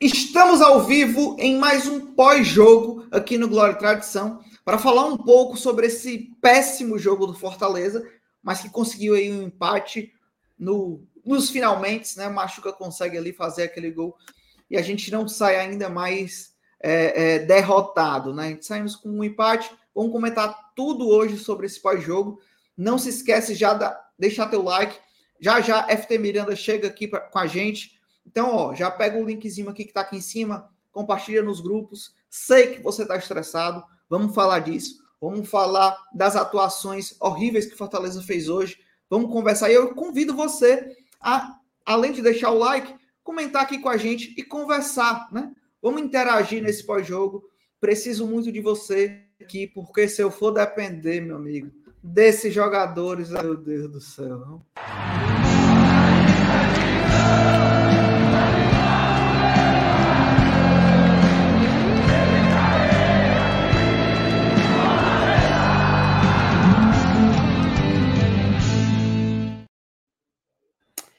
Estamos ao vivo em mais um pós-jogo aqui no Glória e Tradição para falar um pouco sobre esse péssimo jogo do Fortaleza, mas que conseguiu aí um empate no, nos finalmente, né? Machuca consegue ali fazer aquele gol e a gente não sai ainda mais é, é, derrotado, né? Saímos com um empate. Vamos comentar tudo hoje sobre esse pós-jogo. Não se esquece já de deixar teu like. Já já FT Miranda chega aqui pra, com a gente então, ó, já pega o linkzinho aqui que está aqui em cima, compartilha nos grupos. Sei que você está estressado, vamos falar disso. Vamos falar das atuações horríveis que Fortaleza fez hoje. Vamos conversar. E eu convido você a, além de deixar o like, comentar aqui com a gente e conversar, né? Vamos interagir nesse pós-jogo. Preciso muito de você aqui, porque se eu for depender, meu amigo, desses jogadores, meu Deus do céu. Não?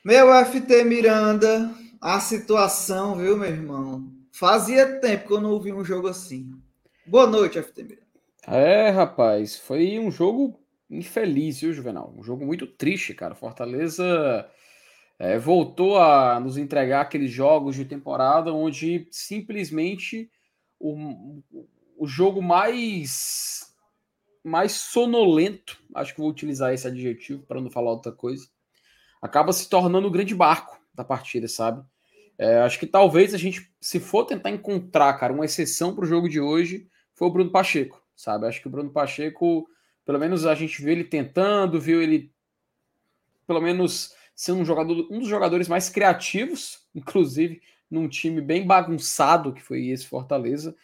Meu FT Miranda, a situação, viu, meu irmão? Fazia tempo que eu não ouvi um jogo assim. Boa noite, FT Miranda. É, rapaz, foi um jogo infeliz, viu, Juvenal? Um jogo muito triste, cara. Fortaleza é, voltou a nos entregar aqueles jogos de temporada onde simplesmente o, o jogo mais mais sonolento, acho que vou utilizar esse adjetivo para não falar outra coisa, acaba se tornando o grande barco da partida, sabe? É, acho que talvez a gente, se for tentar encontrar, cara, uma exceção para o jogo de hoje, foi o Bruno Pacheco, sabe? Acho que o Bruno Pacheco, pelo menos a gente viu ele tentando, viu ele, pelo menos, sendo um jogador, um dos jogadores mais criativos, inclusive num time bem bagunçado que foi esse Fortaleza.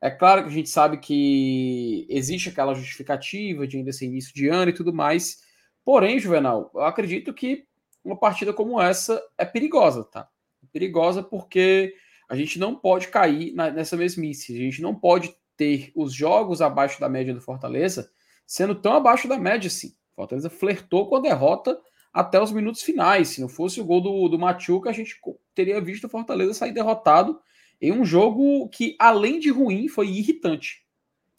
É claro que a gente sabe que existe aquela justificativa de ainda ser início de ano e tudo mais. Porém, Juvenal, eu acredito que uma partida como essa é perigosa, tá? Perigosa porque a gente não pode cair na, nessa mesmice. A gente não pode ter os jogos abaixo da média do Fortaleza sendo tão abaixo da média assim. Fortaleza flertou com a derrota até os minutos finais. Se não fosse o gol do, do Machuca, a gente teria visto o Fortaleza sair derrotado em um jogo que, além de ruim, foi irritante.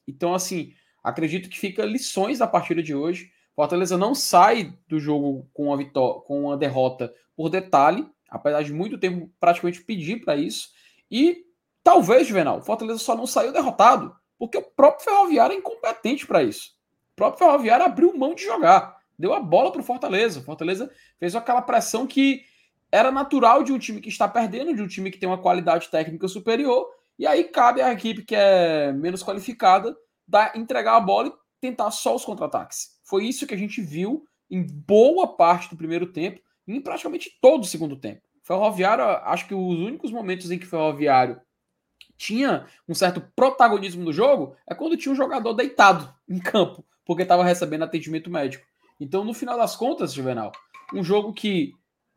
Então, assim, acredito que fica lições da partida de hoje. Fortaleza não sai do jogo com a vitória, com a derrota por detalhe, apesar de muito tempo praticamente pedir para isso. E talvez, Juvenal, Fortaleza só não saiu derrotado porque o próprio Ferroviário é incompetente para isso. O próprio Ferroviário abriu mão de jogar, deu a bola para o Fortaleza. Fortaleza fez aquela pressão que era natural de um time que está perdendo, de um time que tem uma qualidade técnica superior, e aí cabe à equipe que é menos qualificada dar, entregar a bola e tentar só os contra-ataques. Foi isso que a gente viu em boa parte do primeiro tempo e em praticamente todo o segundo tempo. Ferroviário, acho que os únicos momentos em que o Ferroviário tinha um certo protagonismo no jogo é quando tinha um jogador deitado em campo, porque estava recebendo atendimento médico. Então, no final das contas, Juvenal, um jogo que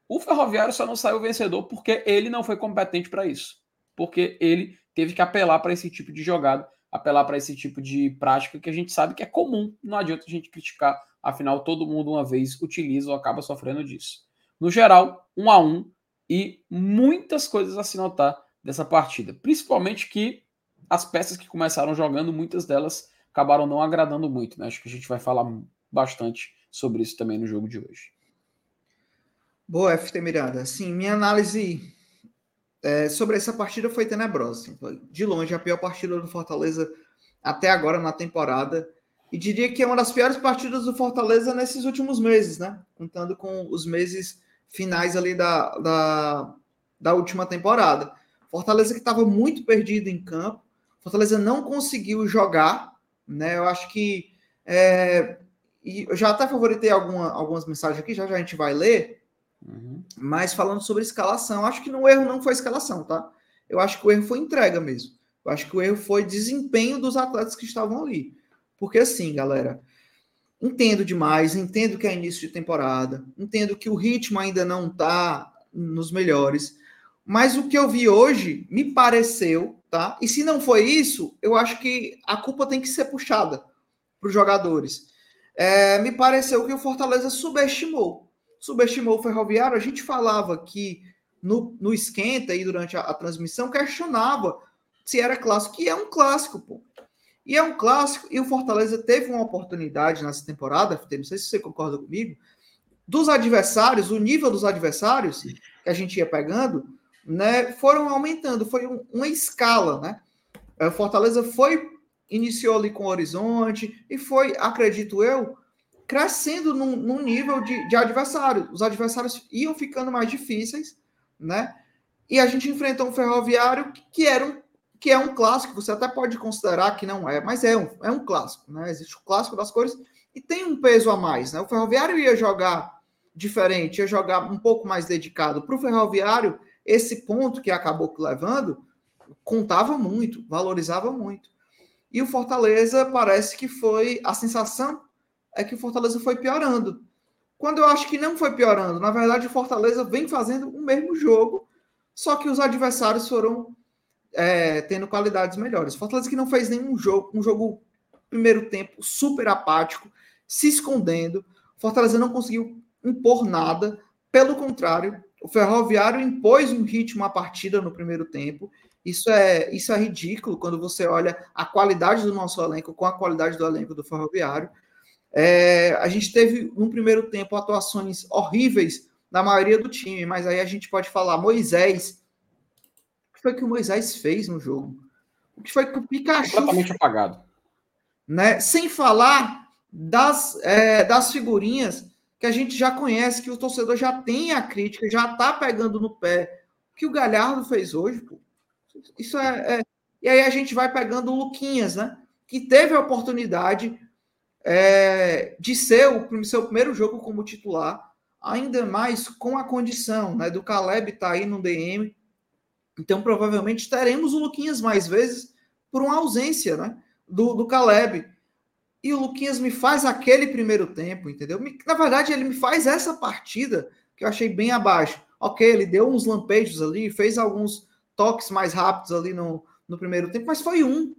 o Ferroviário só não saiu vencedor porque ele não foi competente para isso. Porque ele teve que apelar para esse tipo de jogada apelar para esse tipo de prática que a gente sabe que é comum. Não adianta a gente criticar, afinal, todo mundo uma vez utiliza ou acaba sofrendo disso. No geral, um a um e muitas coisas a se notar dessa partida. Principalmente que as peças que começaram jogando, muitas delas acabaram não agradando muito. Né? Acho que a gente vai falar bastante sobre isso também no jogo de hoje. Boa, FT Miranda. Sim, minha análise é, sobre essa partida foi tenebrosa. Assim, de longe, a pior partida do Fortaleza até agora na temporada. E diria que é uma das piores partidas do Fortaleza nesses últimos meses, né? Contando com os meses finais ali da, da, da última temporada. Fortaleza que estava muito perdido em campo. Fortaleza não conseguiu jogar, né? Eu acho que. É, e eu já até favoritei alguma, algumas mensagens aqui, já, já a gente vai ler. Uhum. Mas falando sobre escalação, acho que no erro não foi escalação, tá? Eu acho que o erro foi entrega mesmo. Eu acho que o erro foi desempenho dos atletas que estavam ali. Porque assim, galera, entendo demais, entendo que é início de temporada, entendo que o ritmo ainda não tá nos melhores, mas o que eu vi hoje me pareceu, tá? E se não foi isso, eu acho que a culpa tem que ser puxada para os jogadores. É, me pareceu que o Fortaleza subestimou subestimou o Ferroviário. A gente falava que no, no esquenta e durante a, a, transmissão, questionava se era clássico, que é um clássico, pô. E é um clássico, e o Fortaleza teve uma oportunidade nessa temporada, não sei se você concorda comigo, dos adversários, o nível dos adversários que a gente ia pegando, né, foram aumentando, foi um, uma escala, né? O Fortaleza foi, iniciou ali com o Horizonte e foi, acredito eu, crescendo num, num nível de, de adversário. Os adversários iam ficando mais difíceis, né? E a gente enfrentou um ferroviário que era um que é um clássico, você até pode considerar que não é, mas é um, é um clássico, né? Existe o clássico das cores e tem um peso a mais, né? O Ferroviário ia jogar diferente, ia jogar um pouco mais dedicado. Para o Ferroviário, esse ponto que acabou levando contava muito, valorizava muito. E o Fortaleza parece que foi a sensação é que o Fortaleza foi piorando. Quando eu acho que não foi piorando, na verdade o Fortaleza vem fazendo o mesmo jogo, só que os adversários foram é, tendo qualidades melhores. Fortaleza que não fez nenhum jogo, um jogo primeiro tempo super apático, se escondendo. Fortaleza não conseguiu impor nada, pelo contrário, o Ferroviário impôs um ritmo à partida no primeiro tempo. Isso é, isso é ridículo quando você olha a qualidade do nosso elenco com a qualidade do elenco do Ferroviário. É, a gente teve no primeiro tempo atuações horríveis da maioria do time, mas aí a gente pode falar Moisés que foi que o Moisés fez no jogo? O que foi que o Pikachu. Completamente apagado. Né? Sem falar das, é, das figurinhas que a gente já conhece, que o torcedor já tem a crítica, já tá pegando no pé. O que o Galhardo fez hoje, pô. Isso é, é... E aí a gente vai pegando o Luquinhas, né? Que teve a oportunidade é, de ser o seu primeiro jogo como titular, ainda mais com a condição né, do Caleb estar tá aí no DM, então, provavelmente teremos o Luquinhas mais vezes por uma ausência né, do, do Caleb. E o Luquinhas me faz aquele primeiro tempo, entendeu? Na verdade, ele me faz essa partida que eu achei bem abaixo. Ok, ele deu uns lampejos ali, fez alguns toques mais rápidos ali no, no primeiro tempo, mas foi um.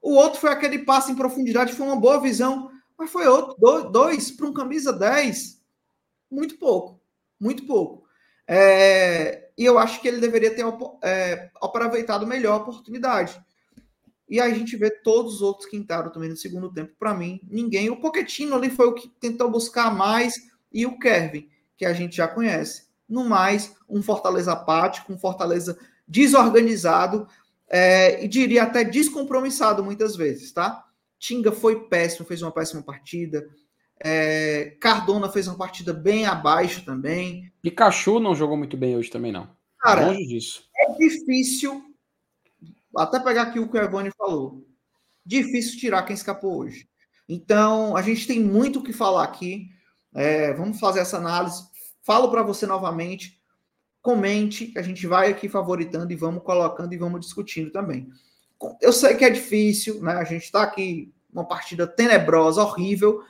O outro foi aquele passe em profundidade, foi uma boa visão, mas foi outro. Dois para um camisa 10. Muito pouco. Muito pouco. É, e eu acho que ele deveria ter é, aproveitado melhor a oportunidade. E aí a gente vê todos os outros que entraram também no segundo tempo. Para mim, ninguém. O Poquetino ali foi o que tentou buscar mais e o Kevin, que a gente já conhece. No mais, um Fortaleza apático, um Fortaleza desorganizado é, e diria até descompromissado muitas vezes, tá? Tinga foi péssimo, fez uma péssima partida. É, Cardona fez uma partida bem abaixo também. Pikachu não jogou muito bem hoje também, não. Cara, Longe disso. É difícil. Até pegar aqui o que o Evani falou. Difícil tirar quem escapou hoje. Então, a gente tem muito o que falar aqui. É, vamos fazer essa análise. Falo para você novamente. Comente, a gente vai aqui favoritando e vamos colocando e vamos discutindo também. Eu sei que é difícil, né? A gente está aqui uma partida tenebrosa, horrível,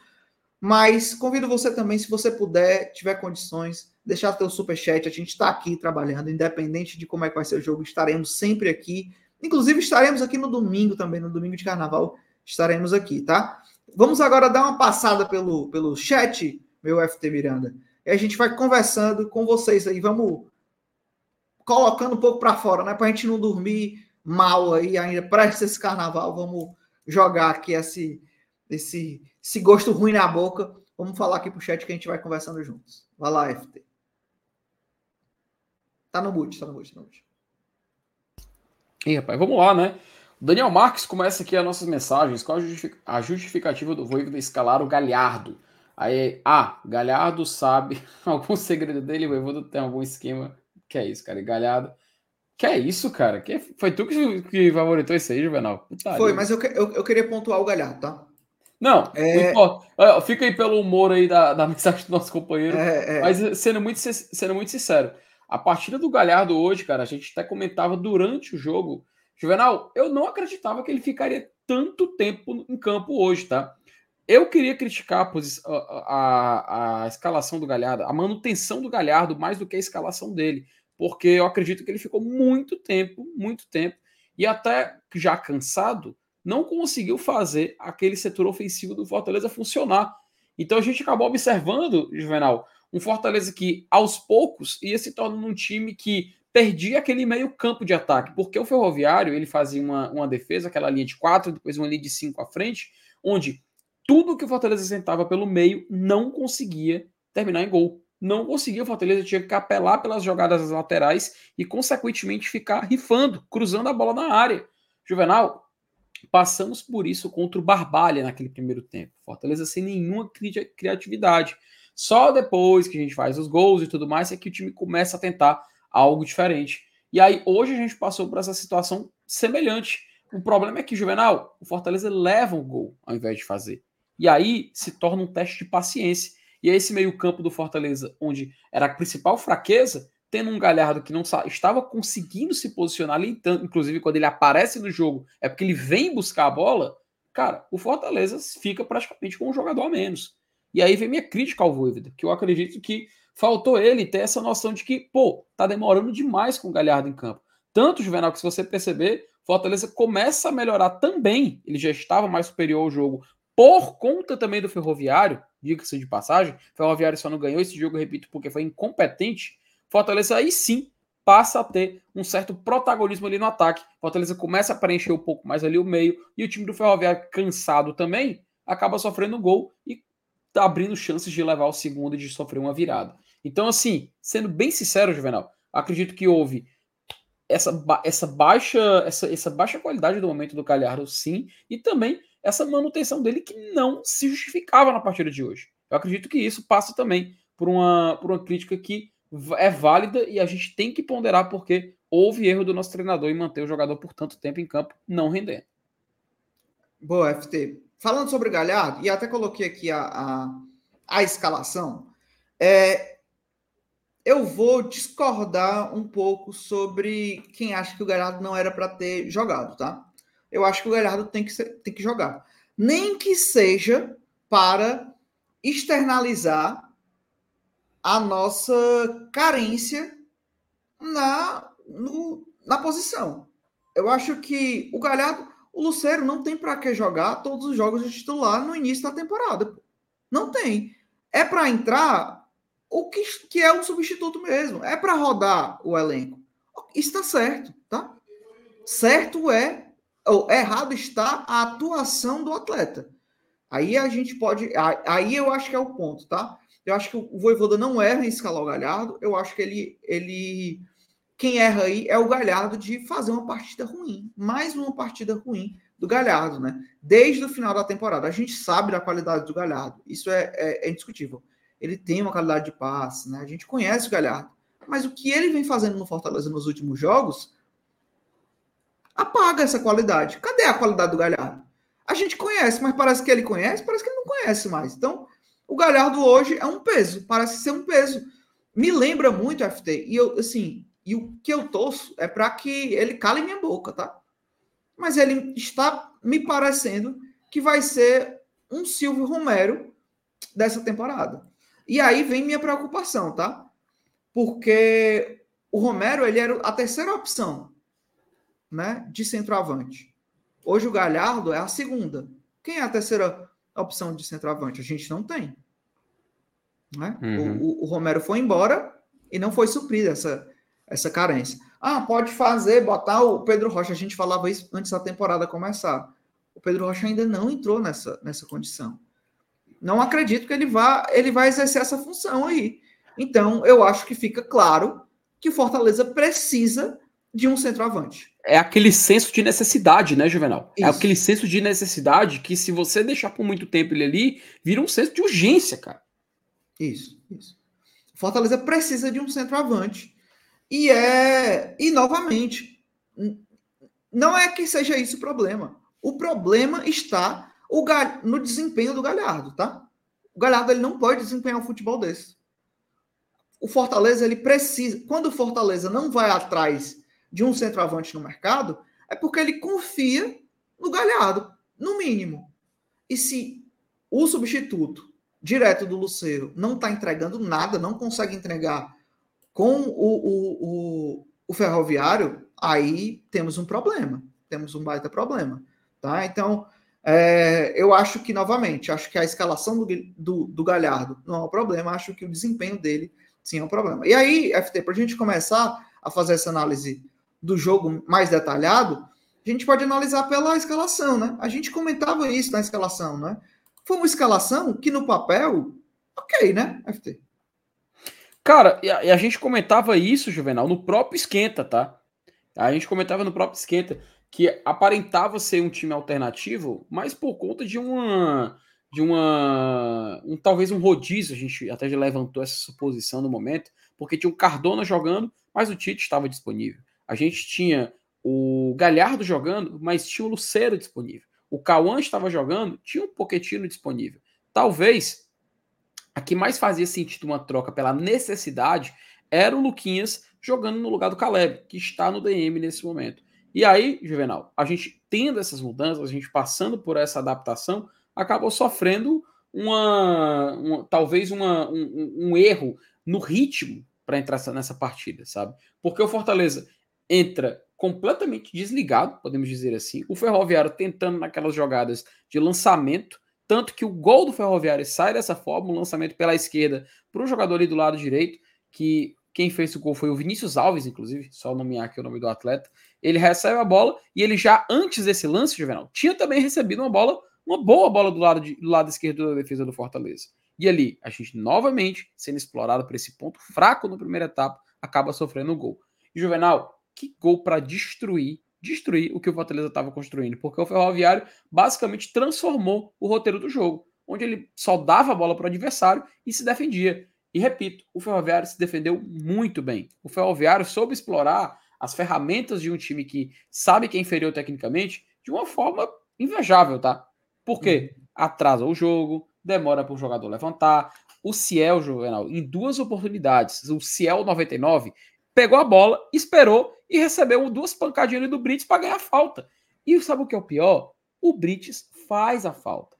mas convido você também, se você puder, tiver condições, deixar teu super chat. A gente está aqui trabalhando, independente de como é que vai ser o jogo, estaremos sempre aqui. Inclusive estaremos aqui no domingo também, no domingo de carnaval, estaremos aqui, tá? Vamos agora dar uma passada pelo, pelo chat, meu FT Miranda. E a gente vai conversando com vocês aí, vamos colocando um pouco para fora, né? Para a gente não dormir mal aí ainda para esse carnaval. Vamos jogar aqui esse, esse esse gosto ruim na boca. Vamos falar aqui pro chat que a gente vai conversando juntos. Vai lá, FT. Tá no mute, tá no mute, tá no mute. E rapaz, vamos lá, né? Daniel Marques começa aqui as nossas mensagens. Qual a justificativa do Voivoda escalar o Galhardo? Aí, ah, Galhardo sabe algum segredo dele, o Voivoda tem algum esquema. Que é isso, cara? E Galhardo. Que é isso, cara? Que foi tu que, que favoritou isso aí, Juvenal? Foi, mas eu, eu, eu, queria pontuar o Galhardo, tá? Não, é... não fica aí pelo humor aí da, da mensagem do nosso companheiro. É, é. Mas sendo muito, sendo muito sincero, a partida do Galhardo hoje, cara, a gente até comentava durante o jogo. Juvenal, eu não acreditava que ele ficaria tanto tempo em campo hoje, tá? Eu queria criticar a, a, a, escalação do Galhardo, a manutenção do Galhardo, mais do que a escalação dele, porque eu acredito que ele ficou muito tempo, muito tempo, e até já cansado, não conseguiu fazer aquele setor ofensivo do Fortaleza funcionar. Então a gente acabou observando, Juvenal, Um Fortaleza que, aos poucos, ia se tornando um time que perdia aquele meio campo de ataque, porque o Ferroviário ele fazia uma, uma defesa, aquela linha de quatro, depois uma linha de cinco à frente, onde tudo que o Fortaleza sentava pelo meio não conseguia terminar em gol. Não conseguia, o Fortaleza tinha que capelar pelas jogadas laterais e, consequentemente, ficar rifando, cruzando a bola na área. Juvenal, passamos por isso contra o Barbalha naquele primeiro tempo. Fortaleza sem nenhuma cri criatividade. Só depois que a gente faz os gols e tudo mais é que o time começa a tentar algo diferente. E aí, hoje a gente passou por essa situação semelhante. O problema é que, Juvenal, o Fortaleza leva um gol ao invés de fazer. E aí se torna um teste de paciência. E é esse meio-campo do Fortaleza, onde era a principal fraqueza, tendo um Galhardo que não estava conseguindo se posicionar ali, inclusive quando ele aparece no jogo, é porque ele vem buscar a bola. Cara, o Fortaleza fica praticamente com um jogador a menos. E aí vem minha crítica ao Voivoda, que eu acredito que faltou ele ter essa noção de que, pô, tá demorando demais com o Galhardo em campo. Tanto, Juvenal, que se você perceber, Fortaleza começa a melhorar também. Ele já estava mais superior ao jogo por conta também do Ferroviário, diga-se de passagem. Ferroviário só não ganhou esse jogo, repito, porque foi incompetente. Fortaleza aí sim passa a ter um certo protagonismo ali no ataque. Fortaleza começa a preencher um pouco mais ali o meio e o time do Ferroviário cansado também acaba sofrendo gol e tá abrindo chances de levar o segundo e de sofrer uma virada. Então, assim, sendo bem sincero, Juvenal, acredito que houve essa, essa, baixa, essa, essa baixa qualidade do momento do Calhardo, sim, e também essa manutenção dele que não se justificava na partida de hoje. Eu acredito que isso passa também por uma, por uma crítica que é válida e a gente tem que ponderar porque houve erro do nosso treinador em manter o jogador por tanto tempo em campo não rendendo. Boa, FT falando sobre Galhardo, e até coloquei aqui a, a, a escalação, é, eu vou discordar um pouco sobre quem acha que o Galhardo não era para ter jogado, tá? Eu acho que o Galhardo tem que, ser, tem que jogar. Nem que seja para externalizar a nossa carência na, no, na posição. Eu acho que o Galhardo o Lucero não tem para que jogar todos os jogos de titular no início da temporada. Não tem. É para entrar o que, que é um substituto mesmo. É para rodar o elenco. Está certo, tá? Certo é, ou errado está a atuação do atleta. Aí a gente pode. Aí eu acho que é o ponto, tá? Eu acho que o Voivoda não erra em escalar o Galhardo. Eu acho que ele, ele quem erra aí é o Galhardo de fazer uma partida ruim, mais uma partida ruim do Galhardo, né? Desde o final da temporada. A gente sabe da qualidade do Galhardo, isso é, é, é indiscutível. Ele tem uma qualidade de passe, né? A gente conhece o Galhardo. Mas o que ele vem fazendo no Fortaleza nos últimos jogos apaga essa qualidade. Cadê a qualidade do Galhardo? A gente conhece, mas parece que ele conhece, parece que ele não conhece mais. Então, o Galhardo hoje é um peso, parece ser um peso. Me lembra muito FT, e eu, assim, e o que eu torço é para que ele cale minha boca, tá? Mas ele está me parecendo que vai ser um Silvio Romero dessa temporada. E aí vem minha preocupação, tá? Porque o Romero ele era a terceira opção, né, de centroavante. Hoje o Galhardo é a segunda. Quem é a terceira opção de centroavante? A gente não tem. Né? Uhum. O, o, Romero foi embora e não foi suprido essa essa carência. Ah, pode fazer, botar o Pedro Rocha. A gente falava isso antes da temporada começar. O Pedro Rocha ainda não entrou nessa, nessa condição. Não acredito que ele vá, ele vai exercer essa função aí. Então, eu acho que fica claro que o Fortaleza precisa de um centroavante. É aquele senso de necessidade, né, Juvenal? É isso. É aquele senso de necessidade que, se você deixar por muito tempo ele ali, vira um senso de urgência, cara. Isso, isso. Fortaleza precisa de um centroavante. E é. E novamente, não é que seja isso o problema. O problema está o Gal... no desempenho do Galhardo, tá? O Galhardo ele não pode desempenhar um futebol desse. O Fortaleza ele precisa. Quando o Fortaleza não vai atrás de um centroavante no mercado, é porque ele confia no Galhardo, no mínimo. E se o substituto direto do Luceiro não está entregando nada, não consegue entregar com o, o, o, o ferroviário, aí temos um problema, temos um baita problema, tá? Então, É, eu acho que, novamente, acho que a escalação do, do, do Galhardo não é um problema, acho que o desempenho dele sim é um problema. E aí, FT, para a gente começar a fazer essa análise do jogo mais detalhado, a gente pode analisar pela escalação, né? A gente comentava isso na escalação, né? Foi uma escalação que no papel, ok, né, FT? Cara, e a, a gente comentava isso, Juvenal, no próprio esquenta, tá? A gente comentava no próprio esquenta que aparentava ser um time alternativo, mas por conta de uma de uma um, talvez um rodízio, a gente até já levantou essa suposição no momento, porque tinha o Cardona jogando, mas o Tite estava disponível. A gente tinha o Galhardo jogando, mas tinha o Lucero disponível. O Cauã estava jogando, tinha um Poquetino disponível. Talvez a que mais fazia sentido uma troca pela necessidade era o Luquinhas jogando no lugar do Caleb, que está no DM nesse momento. E aí, Juvenal, a gente tendo essas mudanças, a gente passando por essa adaptação, acabou sofrendo uma, uma talvez uma, um, um, erro no ritmo para entrar nessa partida, sabe? Porque o Fortaleza entra completamente desligado, podemos dizer assim. O Ferroviário tentando naquelas jogadas de lançamento, tanto que o gol do Ferroviário sai dessa forma, um lançamento pela esquerda para o jogador ali do lado direito, que quem fez o gol foi o Vinícius Alves, inclusive, só nomear aqui o nome do atleta. Ele recebe a bola e ele já antes desse lance, Juvenal, tinha também recebido uma bola, uma boa bola do lado, de, do lado esquerdo da defesa do Fortaleza. E ali, a gente novamente sendo explorado por esse ponto fraco na primeira etapa, acaba sofrendo o gol. E Juvenal, que gol para destruir, destruir o que o Fortaleza estava construindo, porque o Ferroviário basicamente transformou o roteiro do jogo, onde ele só dava a bola para o adversário e se defendia. E repito, o Ferroviário se defendeu muito bem. O Ferroviário soube explorar as ferramentas de um time que sabe que é inferior tecnicamente de uma forma invejável, tá? Porque uhum. atrasa o jogo, demora para o jogador levantar. O Ciel, Juvenal, em duas oportunidades, o Ciel 99 pegou a bola, esperou e recebeu duas pancadinhas do Brits para ganhar falta. E sabe o que é o pior? O Brits faz a falta.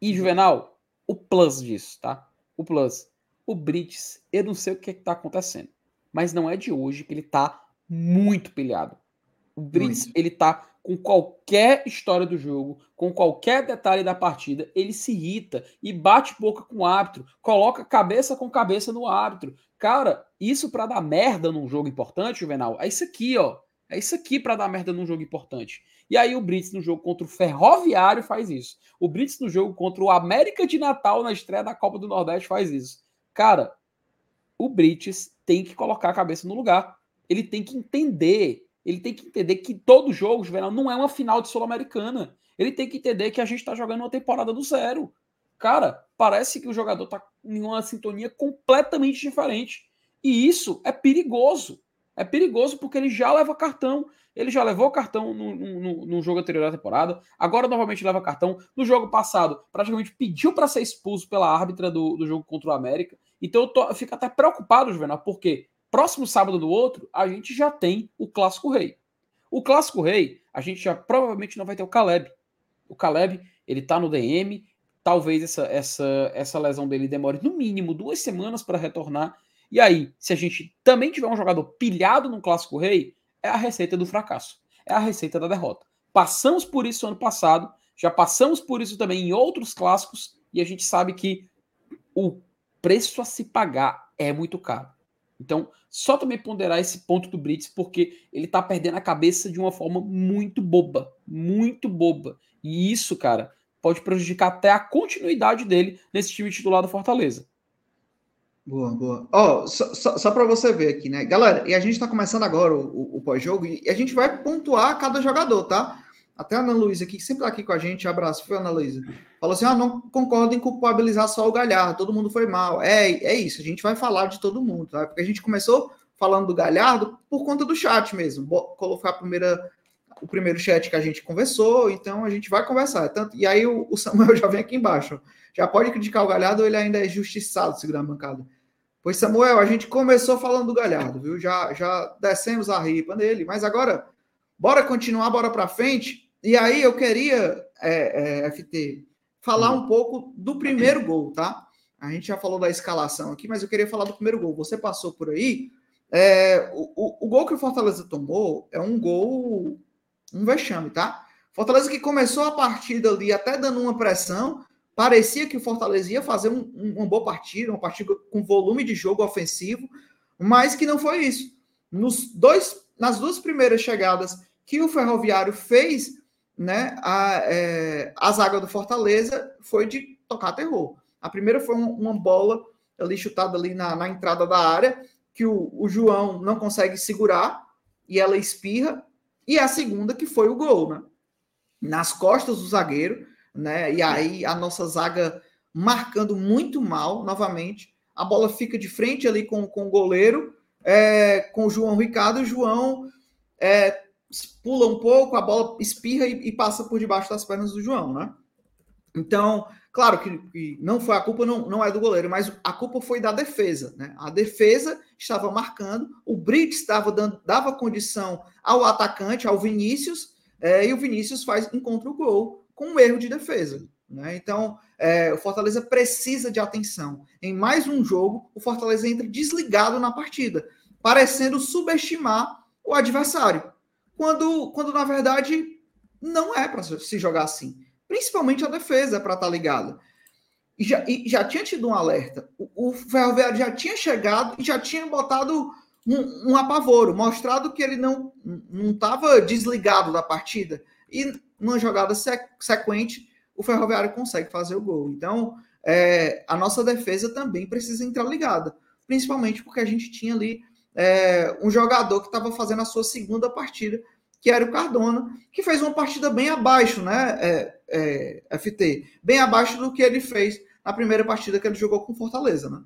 E, Juvenal, o plus disso, tá? O plus. O Brits, eu não sei o que, é está acontecendo. Mas não é de hoje que ele está muito pilhado. O Brits, ele tá com qualquer história do jogo, com qualquer detalhe da partida, ele se irrita e bate boca com o árbitro, coloca cabeça com cabeça no árbitro. Cara, isso para dar merda num jogo importante, Juvenal, é isso aqui, ó. É isso aqui para dar merda num jogo importante. E aí o Brits no jogo contra o Ferroviário faz isso. O Brits no jogo contra o América de Natal na estreia da Copa do Nordeste faz isso. Cara, o Brits tem que colocar a cabeça no lugar ele tem que entender, ele tem que entender que todo jogo, Juvenal, não é uma final de Sul-Americana. Ele tem que entender que a gente está jogando uma temporada do zero. Cara, parece que o jogador está em uma sintonia completamente diferente. E isso é perigoso. É perigoso porque ele já leva cartão. Ele já levou cartão no, no, no jogo anterior da temporada. Agora novamente leva cartão. No jogo passado, praticamente pediu para ser expulso pela árbitra do, do jogo contra o América. Então eu, tô, eu fico até preocupado, Juvenal, porque Próximo sábado do outro, a gente já tem o Clássico Rei. O Clássico Rei, a gente já provavelmente não vai ter o Caleb. O Caleb, ele tá no DM, talvez essa, essa, essa lesão dele demore no mínimo duas semanas para retornar. E aí, se a gente também tiver um jogador pilhado no Clássico Rei, é a receita do fracasso. É a receita da derrota. Passamos por isso ano passado, já passamos por isso também em outros clássicos, e a gente sabe que o preço a se pagar é muito caro. Então, só também ponderar esse ponto do Brits, porque ele tá perdendo a cabeça de uma forma muito boba. Muito boba. E isso, cara, pode prejudicar até a continuidade dele nesse time titular do Fortaleza. Boa, boa. Ó, oh, só, só, só para você ver aqui, né? Galera, e a gente tá começando agora o, o, o pós-jogo e a gente vai pontuar cada jogador, tá? Até a Ana Luísa aqui, que sempre tá aqui com a gente, abraço, foi Ana Luísa. Falou assim: ah, não concordo em culpabilizar só o Galhardo, todo mundo foi mal. É, é isso, a gente vai falar de todo mundo, tá? Porque a gente começou falando do Galhardo por conta do chat mesmo. Colocar a primeira, o primeiro chat que a gente conversou, então a gente vai conversar. Tanto, e aí o, o Samuel já vem aqui embaixo. Já pode criticar o Galhardo, ele ainda é justiçado segurando a bancada. Pois, Samuel, a gente começou falando do Galhardo, viu? Já, já descemos a ripa nele, mas agora, bora continuar, bora para frente. E aí eu queria, é, é, FT, falar um pouco do primeiro gol, tá? A gente já falou da escalação aqui, mas eu queria falar do primeiro gol. Você passou por aí. É, o, o, o, gol que o Fortaleza tomou é um gol, um vexame, tá? Fortaleza que começou a partida ali até dando uma pressão, parecia que o Fortaleza ia fazer um, um, uma boa partida, uma partida com volume de jogo ofensivo, mas que não foi isso. Nos dois, nas duas primeiras chegadas que o Ferroviário fez, né, a, é, a zaga do Fortaleza foi de tocar terror. A primeira foi uma, uma bola ali chutada ali na, na entrada da área, que o, o, João não consegue segurar e ela espirra. E a segunda que foi o gol, né? Nas costas do zagueiro, né? E aí a nossa zaga marcando muito mal novamente. A bola fica de frente ali com, com o goleiro, é, com o João Ricardo. O João é, pula um pouco, a bola espirra e, e, passa por debaixo das pernas do João, né? Então, claro que, que, não foi a culpa, não, não é do goleiro, mas a culpa foi da defesa, né? A defesa estava marcando, o Brits estava dando, dava condição ao atacante, ao Vinícius, é, e o Vinícius faz encontra o gol com um erro de defesa. Né? Então, é, o Fortaleza precisa de atenção. Em mais um jogo, o Fortaleza entra desligado na partida, parecendo subestimar o adversário quando, quando na verdade não é para se jogar assim. Principalmente a defesa é para estar tá ligada. E já, e já tinha tido um alerta. O, o Ferroviário já tinha chegado e já tinha botado um, um apavoro, mostrado que ele não estava desligado da partida. E numa jogada sequente, o Ferroviário consegue fazer o gol. Então, é, a nossa defesa também precisa entrar ligada. Principalmente porque a gente tinha ali é, um jogador que estava fazendo a sua segunda partida, que era o Cardona, que fez uma partida bem abaixo, né, é, é, FT? Bem abaixo do que ele fez na primeira partida que ele jogou com Fortaleza, né?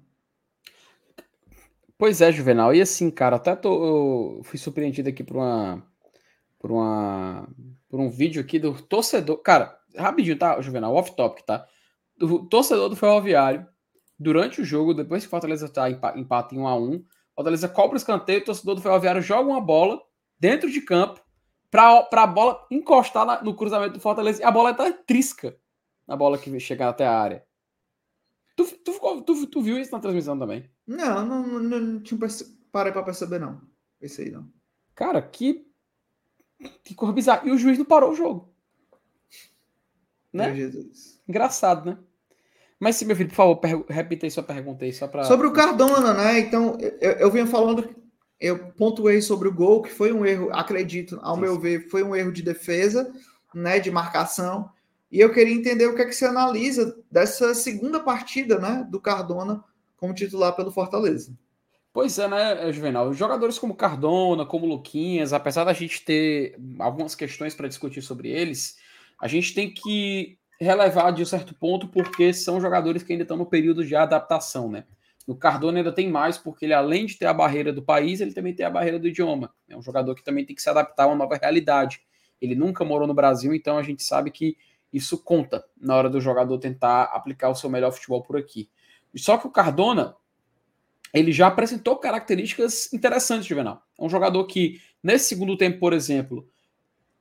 Pois é, Juvenal. E assim, cara, até tô, eu fui surpreendido aqui por uma, por uma, por um vídeo aqui do torcedor. Cara, rapidinho, tá, Juvenal? Off-topic, tá? Do torcedor do Ferroviário, durante o jogo, depois que Fortaleza tá empate em 1 a 1 Fortaleza cobra o escanteio, o torcedor do Ferroviário joga uma bola dentro de campo para a bola encostar na, no cruzamento do Fortaleza e a bola tá trisca na bola que chegar até a área. Tu, tu, tu, tu, viu isso na transmissão também? Não, não, não, não tinha parei para perceber, não. Esse aí não. Cara, que, que cor bizarra. E o juiz não parou o jogo. Né? Engraçado, né? Mas sim, meu filho, por favor, repita aí sua pergunta aí, só para. Sobre o Cardona, né? Então, eu, eu vinha falando, eu pontuei sobre o gol, que foi um erro, acredito, ao meu ver, foi um erro de defesa, né? De marcação. E eu queria entender o que é que você analisa dessa segunda partida, né? Do Cardona como titular pelo Fortaleza. Pois é, né, Juvenal? Jogadores como Cardona, como Luquinhas, apesar da gente ter algumas questões para discutir sobre eles, a gente tem que relevar de um certo ponto, porque são jogadores que ainda estão no período de adaptação, né? No Cardona ainda tem mais, porque ele, além de ter a barreira do país, ele também tem a barreira do idioma. É um jogador que também tem que se adaptar a uma nova realidade. Ele nunca morou no Brasil, então a gente sabe que isso conta na hora do jogador tentar aplicar o seu melhor futebol por aqui. Só que o Cardona, ele já apresentou características interessantes, Juvenal. É um jogador que, nesse segundo tempo, por exemplo,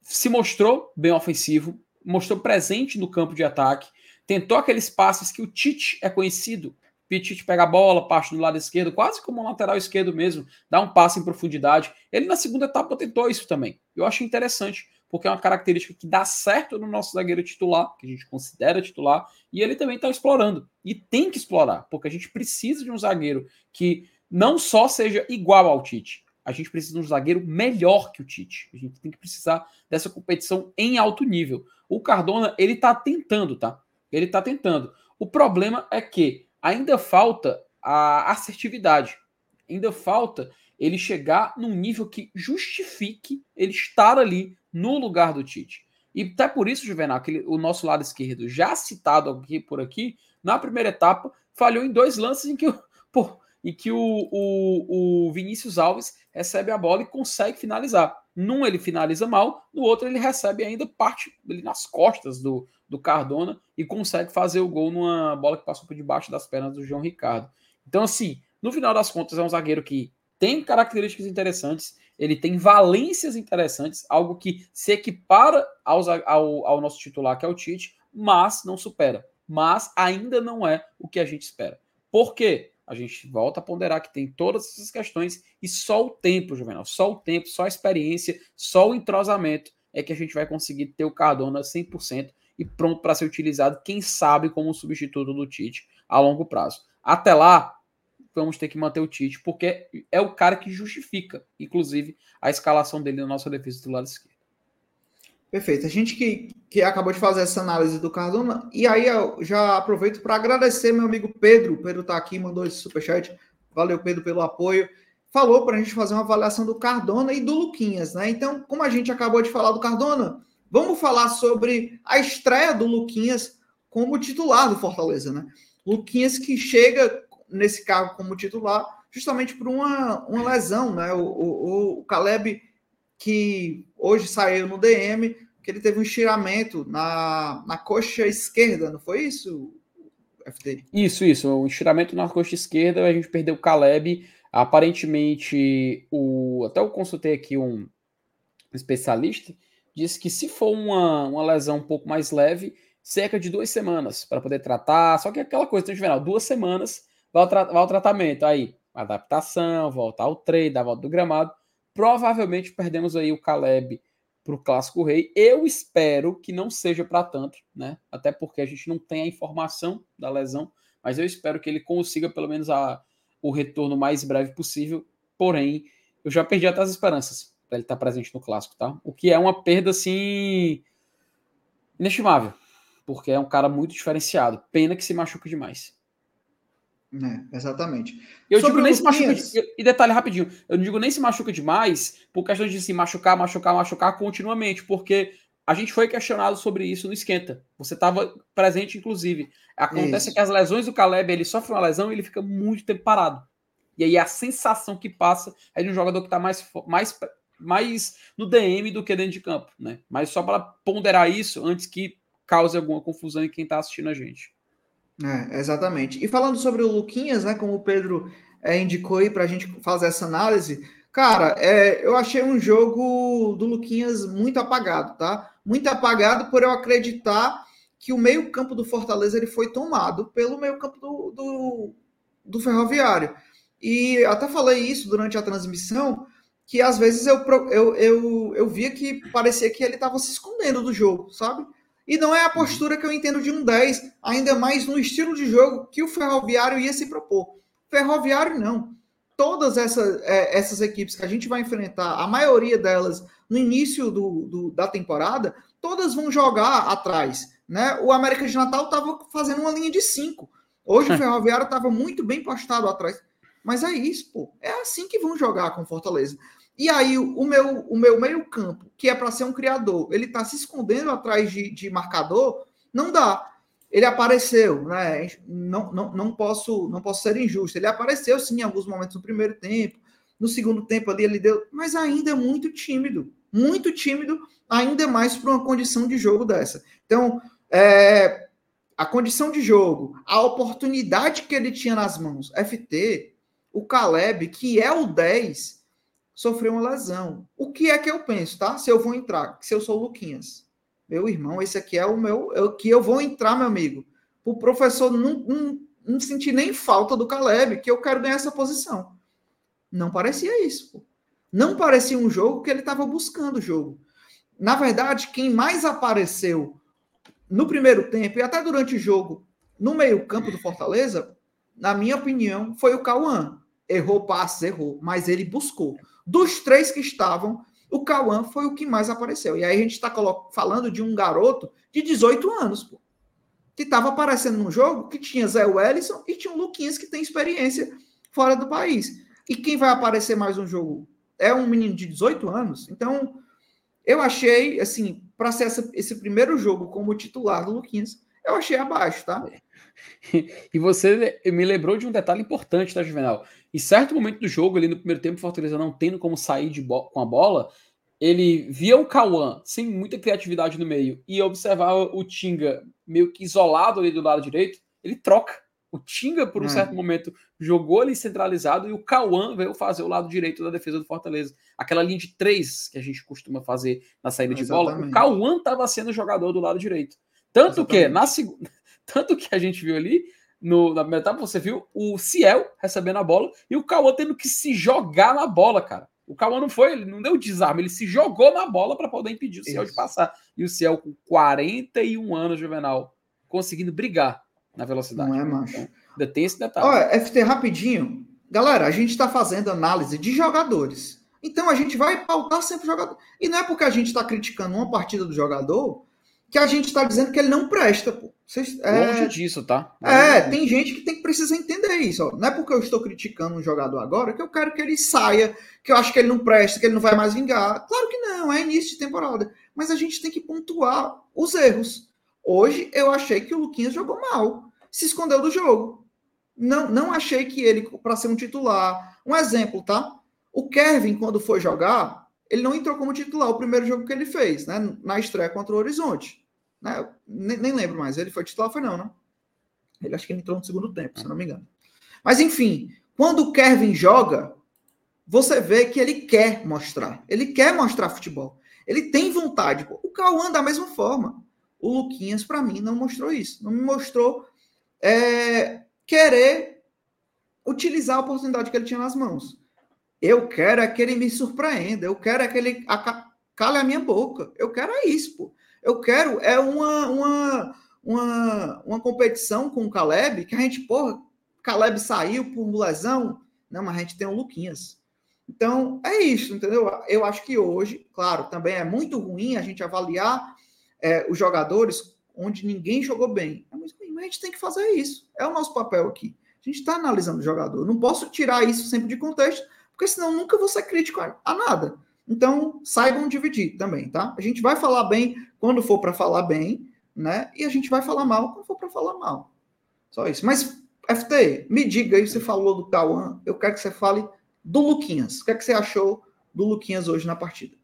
se mostrou bem ofensivo, mostrou presente no campo de ataque, tentou aqueles passes que o Tite é conhecido. Tite pega a bola, parte do lado esquerdo, quase como um lateral esquerdo mesmo, dá um passe em profundidade. Ele na segunda etapa tentou isso também. Eu acho interessante, porque é uma característica que dá certo no nosso zagueiro titular, que a gente considera titular, e ele também está explorando. E tem que explorar, porque a gente precisa de um zagueiro que não só seja igual ao Tite, a gente precisa de um zagueiro melhor que o Tite. A gente tem que precisar dessa competição em alto nível. O Cardona, ele tá tentando, tá? Ele tá tentando. O problema é que ainda falta a assertividade. Ainda falta ele chegar num nível que justifique ele estar ali no lugar do Tite. E até por isso, Juvenal, que o nosso lado esquerdo, já citado aqui por aqui, na primeira etapa, falhou em dois lances em que, pô, em que o, o, o Vinícius Alves recebe a bola e consegue finalizar. Num ele finaliza mal, no outro ele recebe ainda parte ali nas costas do, do Cardona e consegue fazer o gol numa bola que passou por debaixo das pernas do João Ricardo. Então, assim, no final das contas, é um zagueiro que tem características interessantes, ele tem valências interessantes, algo que se equipara aos, ao, ao nosso titular, que é o Tite, mas não supera. Mas ainda não é o que a gente espera. Por quê? a gente volta a ponderar que tem todas essas questões e só o tempo, Juvenal, só o tempo, só a experiência, só o entrosamento é que a gente vai conseguir ter o Cardona 100% e pronto para ser utilizado, quem sabe como substituto do Tite a longo prazo. Até lá, vamos ter que manter o Tite, porque é o cara que justifica, inclusive, a escalação dele na nossa defesa do lado esquerdo. Perfeito. A gente que, que acabou de fazer essa análise do Cardona, e aí eu já aproveito para agradecer meu amigo Pedro. O Pedro está aqui, mandou esse superchat. Valeu, Pedro, pelo apoio. Falou para a gente fazer uma avaliação do Cardona e do Luquinhas, né? Então, como a gente acabou de falar do Cardona, vamos falar sobre a estreia do Luquinhas como titular do Fortaleza, né? Luquinhas que chega nesse cargo como titular justamente por uma, uma lesão, né? O, o, o Caleb que hoje saiu no DM, que ele teve um estiramento na, na coxa esquerda, não foi isso, FD? Isso, isso, um estiramento na coxa esquerda, a gente perdeu o Caleb, aparentemente, o, até eu consultei aqui um especialista, disse que se for uma, uma lesão um pouco mais leve, cerca de duas semanas para poder tratar, só que é aquela coisa, então, duas semanas vai ao, tra vai ao tratamento, aí adaptação, voltar ao treino, dar a volta do gramado, Provavelmente perdemos aí o Caleb para o Clássico Rei. Eu espero que não seja para tanto, né? Até porque a gente não tem a informação da lesão, mas eu espero que ele consiga pelo menos a, o retorno mais breve possível. Porém, eu já perdi até as esperanças para ele estar presente no Clássico, tá? O que é uma perda assim inestimável, porque é um cara muito diferenciado. Pena que se machuca demais. É, exatamente. Eu Sobre digo nem se machuca. E detalhe rapidinho, eu não digo nem se machuca demais por questão de se machucar, machucar, machucar continuamente, porque a gente foi questionado sobre isso no esquenta. Você estava presente, inclusive. Acontece isso. que as lesões do Caleb, ele sofre uma lesão e ele fica muito tempo parado. E aí a sensação que passa é de um jogador que está mais, mais, mais no DM do que dentro de campo, né? Mas só para ponderar isso antes que cause alguma confusão em quem está assistindo a gente. É, exatamente. E falando sobre o Luquinhas, né, como o Pedro é, indicou aí para a gente fazer essa análise, cara, é, eu achei um jogo do Luquinhas muito apagado, tá? Muito apagado por eu acreditar que o meio-campo do Fortaleza ele foi tomado pelo meio-campo do, do, do Ferroviário. E até falei isso durante a transmissão, que às vezes eu, eu, eu, eu via que parecia que ele estava se escondendo do jogo, sabe? E não é a postura que eu entendo de um 10, ainda mais no estilo de jogo que o Ferroviário ia se propor. Ferroviário não. Todas essas, é, essas equipes que a gente vai enfrentar, a maioria delas no início do, do, da temporada, todas vão jogar atrás. Né? O América de Natal estava fazendo uma linha de 5. Hoje o Ferroviário estava muito bem postado atrás. Mas é isso, pô. É assim que vão jogar com Fortaleza. E aí, o meu, o meu meio-campo, que é para ser um criador, ele está se escondendo atrás de, de marcador, não dá. Ele apareceu, né? Não, não, não, posso, não posso ser injusto. Ele apareceu sim em alguns momentos no primeiro tempo, no segundo tempo ali ele deu, mas ainda é muito tímido, muito tímido, ainda mais para uma condição de jogo dessa. Então, é, a condição de jogo, a oportunidade que ele tinha nas mãos, FT, o Caleb, que é o 10, sofreu uma lesão. O que é que eu penso, tá? Se eu vou entrar, se eu sou o Luquinhas, meu irmão, esse aqui é o meu, é o que eu vou entrar, meu amigo. O professor não, não, não sentir nem falta do Caleb, que eu quero ganhar essa posição. Não parecia isso. Pô. Não parecia um jogo que ele estava buscando o jogo. Na verdade, quem mais apareceu no primeiro tempo e até durante o jogo no meio-campo do Fortaleza, na minha opinião, foi o Cauã. Errou passes, errou, mas ele buscou. Dos três que estavam, o Cauã foi o que mais apareceu. E aí a gente está falando de um garoto de 18 anos, pô, que estava aparecendo no jogo que tinha Zé Wellison e tinha o Luquinhas que tem experiência fora do país. E quem vai aparecer mais um jogo é um menino de 18 anos. Então, eu achei, assim, para ser essa, esse primeiro jogo como titular do Luquinhas, eu achei abaixo, tá? E você me lembrou de um detalhe importante, tá, Juvenal? Em certo momento do jogo, ali no primeiro tempo, o Fortaleza não tendo como sair de com a bola, ele via o Cauã sem muita criatividade no meio e observava o Tinga meio que isolado ali do lado direito, ele troca. O Tinga, por um é. certo momento, jogou ali centralizado e o Cauã veio fazer o lado direito da defesa do Fortaleza. Aquela linha de três que a gente costuma fazer na saída Exatamente. de bola, o Cauã estava sendo jogador do lado direito. Tanto Exatamente. que na segunda. Tanto que a gente viu ali, no, na primeira etapa, você viu o Ciel recebendo a bola e o Cauã tendo que se jogar na bola, cara. O Cauã não foi, ele não deu desarme, ele se jogou na bola para poder impedir o Ciel de passar. E o Ciel, com 41 anos, Juvenal, conseguindo brigar na velocidade. Não é, macho. Então, ainda tem esse detalhe. Olha, FT, rapidinho. Galera, a gente está fazendo análise de jogadores. Então a gente vai pautar sempre o jogador. E não é porque a gente está criticando uma partida do jogador que a gente está dizendo que ele não presta, pô. Vocês, é... Longe disso, tá? É, tem gente que tem que precisar entender isso. Ó. Não é porque eu estou criticando um jogador agora que eu quero que ele saia, que eu acho que ele não presta, que ele não vai mais vingar. Claro que não, é início de temporada. Mas a gente tem que pontuar os erros. Hoje eu achei que o Luquinhas jogou mal, se escondeu do jogo. Não, não achei que ele, para ser um titular. Um exemplo, tá? O Kevin, quando foi jogar, ele não entrou como titular o primeiro jogo que ele fez, né? Na estreia contra o Horizonte. Né? Nem, nem, lembro mais. Ele foi titular, foi não, né? Ele acho que ele entrou no segundo tempo, se não me engano. Mas enfim, quando o Kevin joga, você vê que ele quer mostrar. Ele quer mostrar futebol. Ele tem vontade. O Cauã da mesma forma. O Luquinhas, para mim, não mostrou isso. Não me mostrou é, querer utilizar a oportunidade que ele tinha nas mãos. Eu quero é que ele me surpreenda. Eu quero é que ele cale a minha boca. Eu quero é isso, pô. Eu quero é uma, uma, uma, uma competição com o Caleb que a gente, porra, Caleb saiu por lesão. Não, mas a gente tem o Luquinhas. Então, é isso, entendeu? Eu acho que hoje, claro, também é muito ruim a gente avaliar é, os jogadores onde ninguém jogou bem. É muito ruim, mas a gente tem que fazer isso. É o nosso papel aqui. A gente está analisando o jogador. Não posso tirar isso sempre de contexto, porque senão nunca vou ser crítico a, a nada. Então, saibam dividir também, tá? A gente vai falar bem quando for para falar bem, né? E a gente vai falar mal quando for para falar mal. Só isso. Mas, FT, me diga aí, você falou do Cauã, eu quero que você fale do Luquinhas. O que, é que você achou do Luquinhas hoje na partida?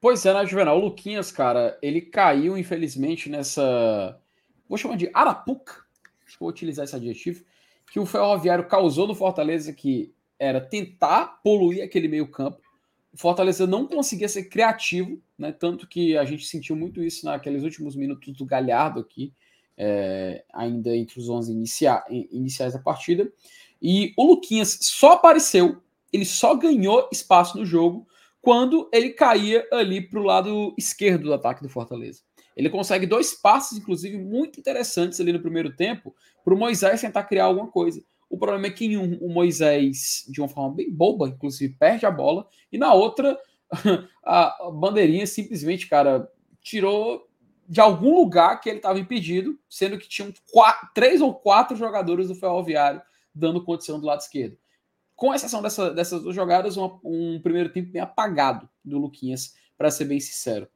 Pois é, né, Juvenal? O Luquinhas, cara, ele caiu, infelizmente, nessa. Vou chamar de arapuca. Vou utilizar esse adjetivo. Que o Ferroviário causou no Fortaleza, que era tentar poluir aquele meio-campo o Fortaleza não conseguia ser criativo, né? Tanto que a gente sentiu muito isso naqueles últimos minutos do Galhardo aqui, é, ainda entre os 11 inicia iniciais da partida. E o Luquinhas só apareceu, ele só ganhou espaço no jogo quando ele caía ali para o lado esquerdo do ataque do Fortaleza. Ele consegue dois passes, inclusive, muito interessantes ali no primeiro tempo, para o Moisés tentar criar alguma coisa. O problema é que um, o Moisés, de uma forma bem boba, inclusive, perde a bola, e na outra, a bandeirinha simplesmente, cara, tirou de algum lugar que ele estava impedido, sendo que tinham quatro, três ou quatro jogadores do Ferroviário dando condição do lado esquerdo. Com exceção dessa, dessas duas jogadas, uma, um primeiro tempo bem apagado do Luquinhas, para ser bem sincero.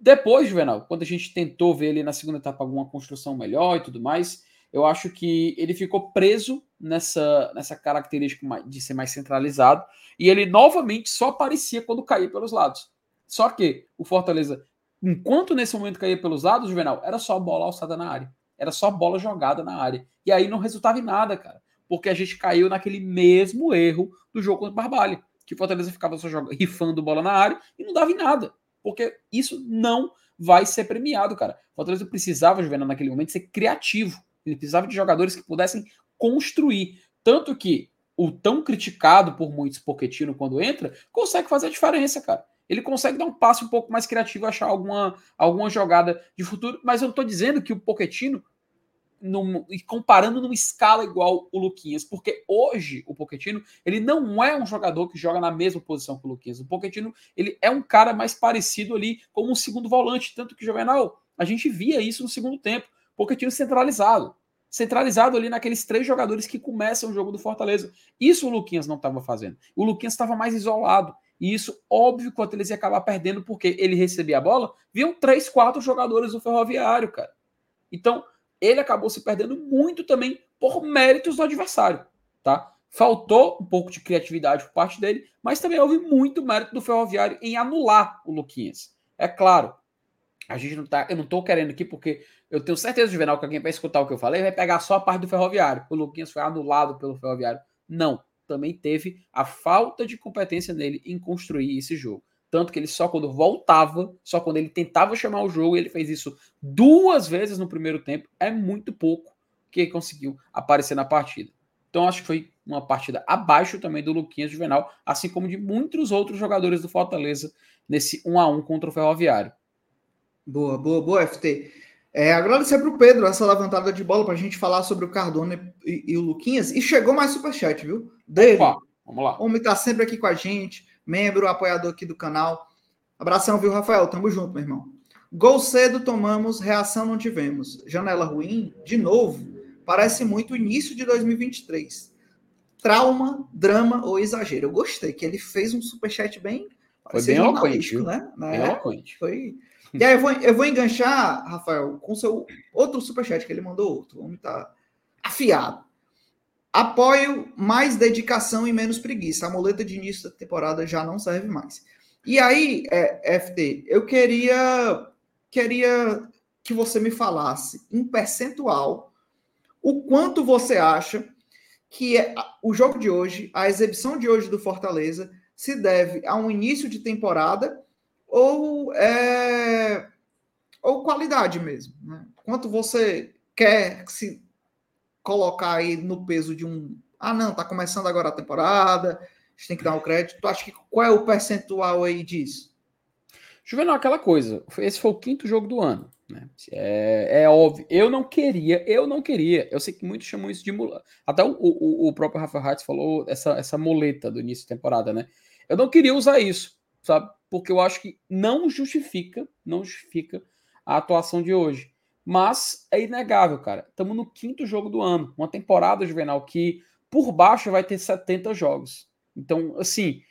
Depois, Juvenal, quando a gente tentou ver ele na segunda etapa alguma construção melhor e tudo mais, eu acho que ele ficou preso nessa, nessa característica de ser mais centralizado e ele novamente só aparecia quando caía pelos lados. Só que o Fortaleza, enquanto nesse momento caía pelos lados, Juvenal, era só bola alçada na área. Era só bola jogada na área. E aí não resultava em nada, cara. Porque a gente caiu naquele mesmo erro do jogo contra o Barbalha. Que o Fortaleza ficava só jogando, rifando bola na área e não dava em nada. Porque isso não vai ser premiado, cara. O Fortaleza precisava, Juvenal, naquele momento, ser criativo ele precisava de jogadores que pudessem construir. Tanto que o tão criticado por muitos Poquetino quando entra, consegue fazer a diferença, cara. Ele consegue dar um passe um pouco mais criativo, achar alguma, alguma jogada de futuro, mas eu não estou dizendo que o Poquetino, comparando numa escala igual o Luquinhas, porque hoje o Poquetino, ele não é um jogador que joga na mesma posição que o Luquinhas. O Poquetino, ele é um cara mais parecido ali como um segundo volante, tanto que Juvenal, a gente via isso no segundo tempo. Pochettino centralizado. Centralizado ali naqueles três jogadores que começam o jogo do Fortaleza. Isso o Luquinhas não estava fazendo. O Luquinhas estava mais isolado. E isso, óbvio, que o Fortaleza ia acabar perdendo, porque ele recebia a bola, viam três, quatro jogadores do Ferroviário, cara. Então, ele acabou se perdendo muito também por méritos do adversário, tá? Faltou um pouco de criatividade por parte dele, mas também houve muito mérito do Ferroviário em anular o Luquinhas. É claro, a gente não tá, eu não tô querendo aqui porque eu tenho certeza, Juvenal, que alguém vai escutar o que eu falei vai pegar só a parte do Ferroviário. O Luquinhas foi anulado pelo Ferroviário. Não, também teve a falta de competência nele em construir esse jogo. Tanto que ele só quando voltava, só quando ele tentava chamar o jogo, ele fez isso duas vezes no primeiro tempo, é muito pouco que ele conseguiu aparecer na partida. Então acho que foi uma partida abaixo também do Luquinhas Juvenal, assim como de muitos outros jogadores do Fortaleza nesse 1 a 1 contra o Ferroviário. Boa, boa, boa, FT. É, agradecer para o Pedro essa levantada de bola para a gente falar sobre o Cardona e, e, o Luquinhas. E chegou mais superchat, viu? Dele. Opa, vamos lá. O homem está sempre aqui com a gente, membro, apoiador aqui do canal. Abração, viu, Rafael? Tamo junto, meu irmão. Gol cedo tomamos, reação não tivemos. Janela ruim, de novo, parece muito início de 2023. Trauma, drama ou exagero. Eu gostei que ele fez um superchat bem. Foi bem eloquente, né? Bem é, eloquente. Foi e aí eu vou, eu vou enganchar, Rafael, com seu outro superchat que ele mandou outro. O homem tá afiado. Apoio mais dedicação e menos preguiça. A muleta de início da temporada já não serve mais. E aí, é, FT, eu queria queria que você me falasse em percentual o quanto você acha que é, o jogo de hoje, a exibição de hoje do Fortaleza, se deve a um início de temporada ou, é, ou qualidade mesmo. Né? Quanto você quer se colocar aí no peso de um. Ah, não, tá começando agora a temporada, a gente tem que dar um crédito. Tu acha que qual é o percentual aí disso? Juvenal, aquela coisa. Esse foi o quinto jogo do ano. Né? É, é, óbvio. Eu não queria, eu não queria. Eu sei que muitos chamam isso de muleta. Até o, o, o próprio Rafa Hatz falou essa, essa muleta do início da temporada, né? Eu não queria usar isso, sabe? porque eu acho que não justifica, não justifica a atuação de hoje. Mas é inegável, cara. Estamos no quinto jogo do ano, uma temporada juvenal que por baixo vai ter 70 jogos. Então, assim,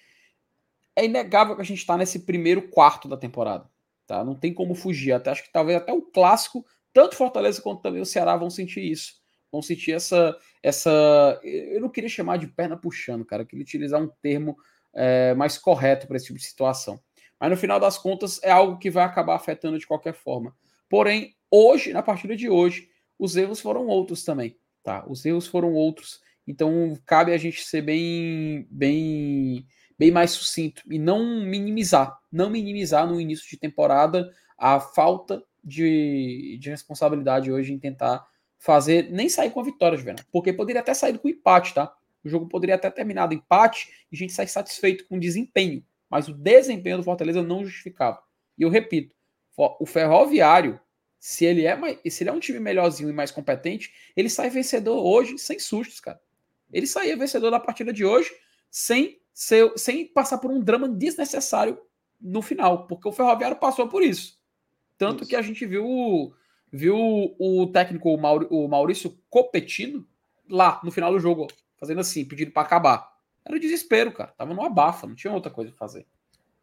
é inegável que a gente está nesse primeiro quarto da temporada. Tá? Não tem como fugir. Até acho que talvez até o clássico, tanto Fortaleza quanto também o Ceará vão sentir isso. Vão sentir essa. essa eu não queria chamar de perna puxando, cara. Eu queria utilizar um termo é, mais correto para esse tipo de situação. Mas no final das contas é algo que vai acabar afetando de qualquer forma. Porém, hoje, na partida de hoje, os erros foram outros também, tá? Os erros foram outros. Então cabe a gente ser bem, bem, bem mais sucinto e não minimizar, não minimizar no início de temporada a falta de, de responsabilidade hoje em tentar fazer nem sair com a vitória, Juvenal, porque poderia até sair com empate, tá? O jogo poderia até terminar do empate e a gente sair satisfeito com o desempenho mas o desempenho do Fortaleza não justificava. E eu repito, o Ferroviário, se ele é mais, se ele é um time melhorzinho e mais competente, ele sai vencedor hoje sem sustos, cara. Ele saía vencedor da partida de hoje sem ser, sem passar por um drama desnecessário no final, porque o Ferroviário passou por isso. Tanto isso. que a gente viu viu o técnico o Maurício Copetino lá no final do jogo, fazendo assim, pedindo para acabar. Era desespero, cara. Tava no abafa, não tinha outra coisa pra fazer.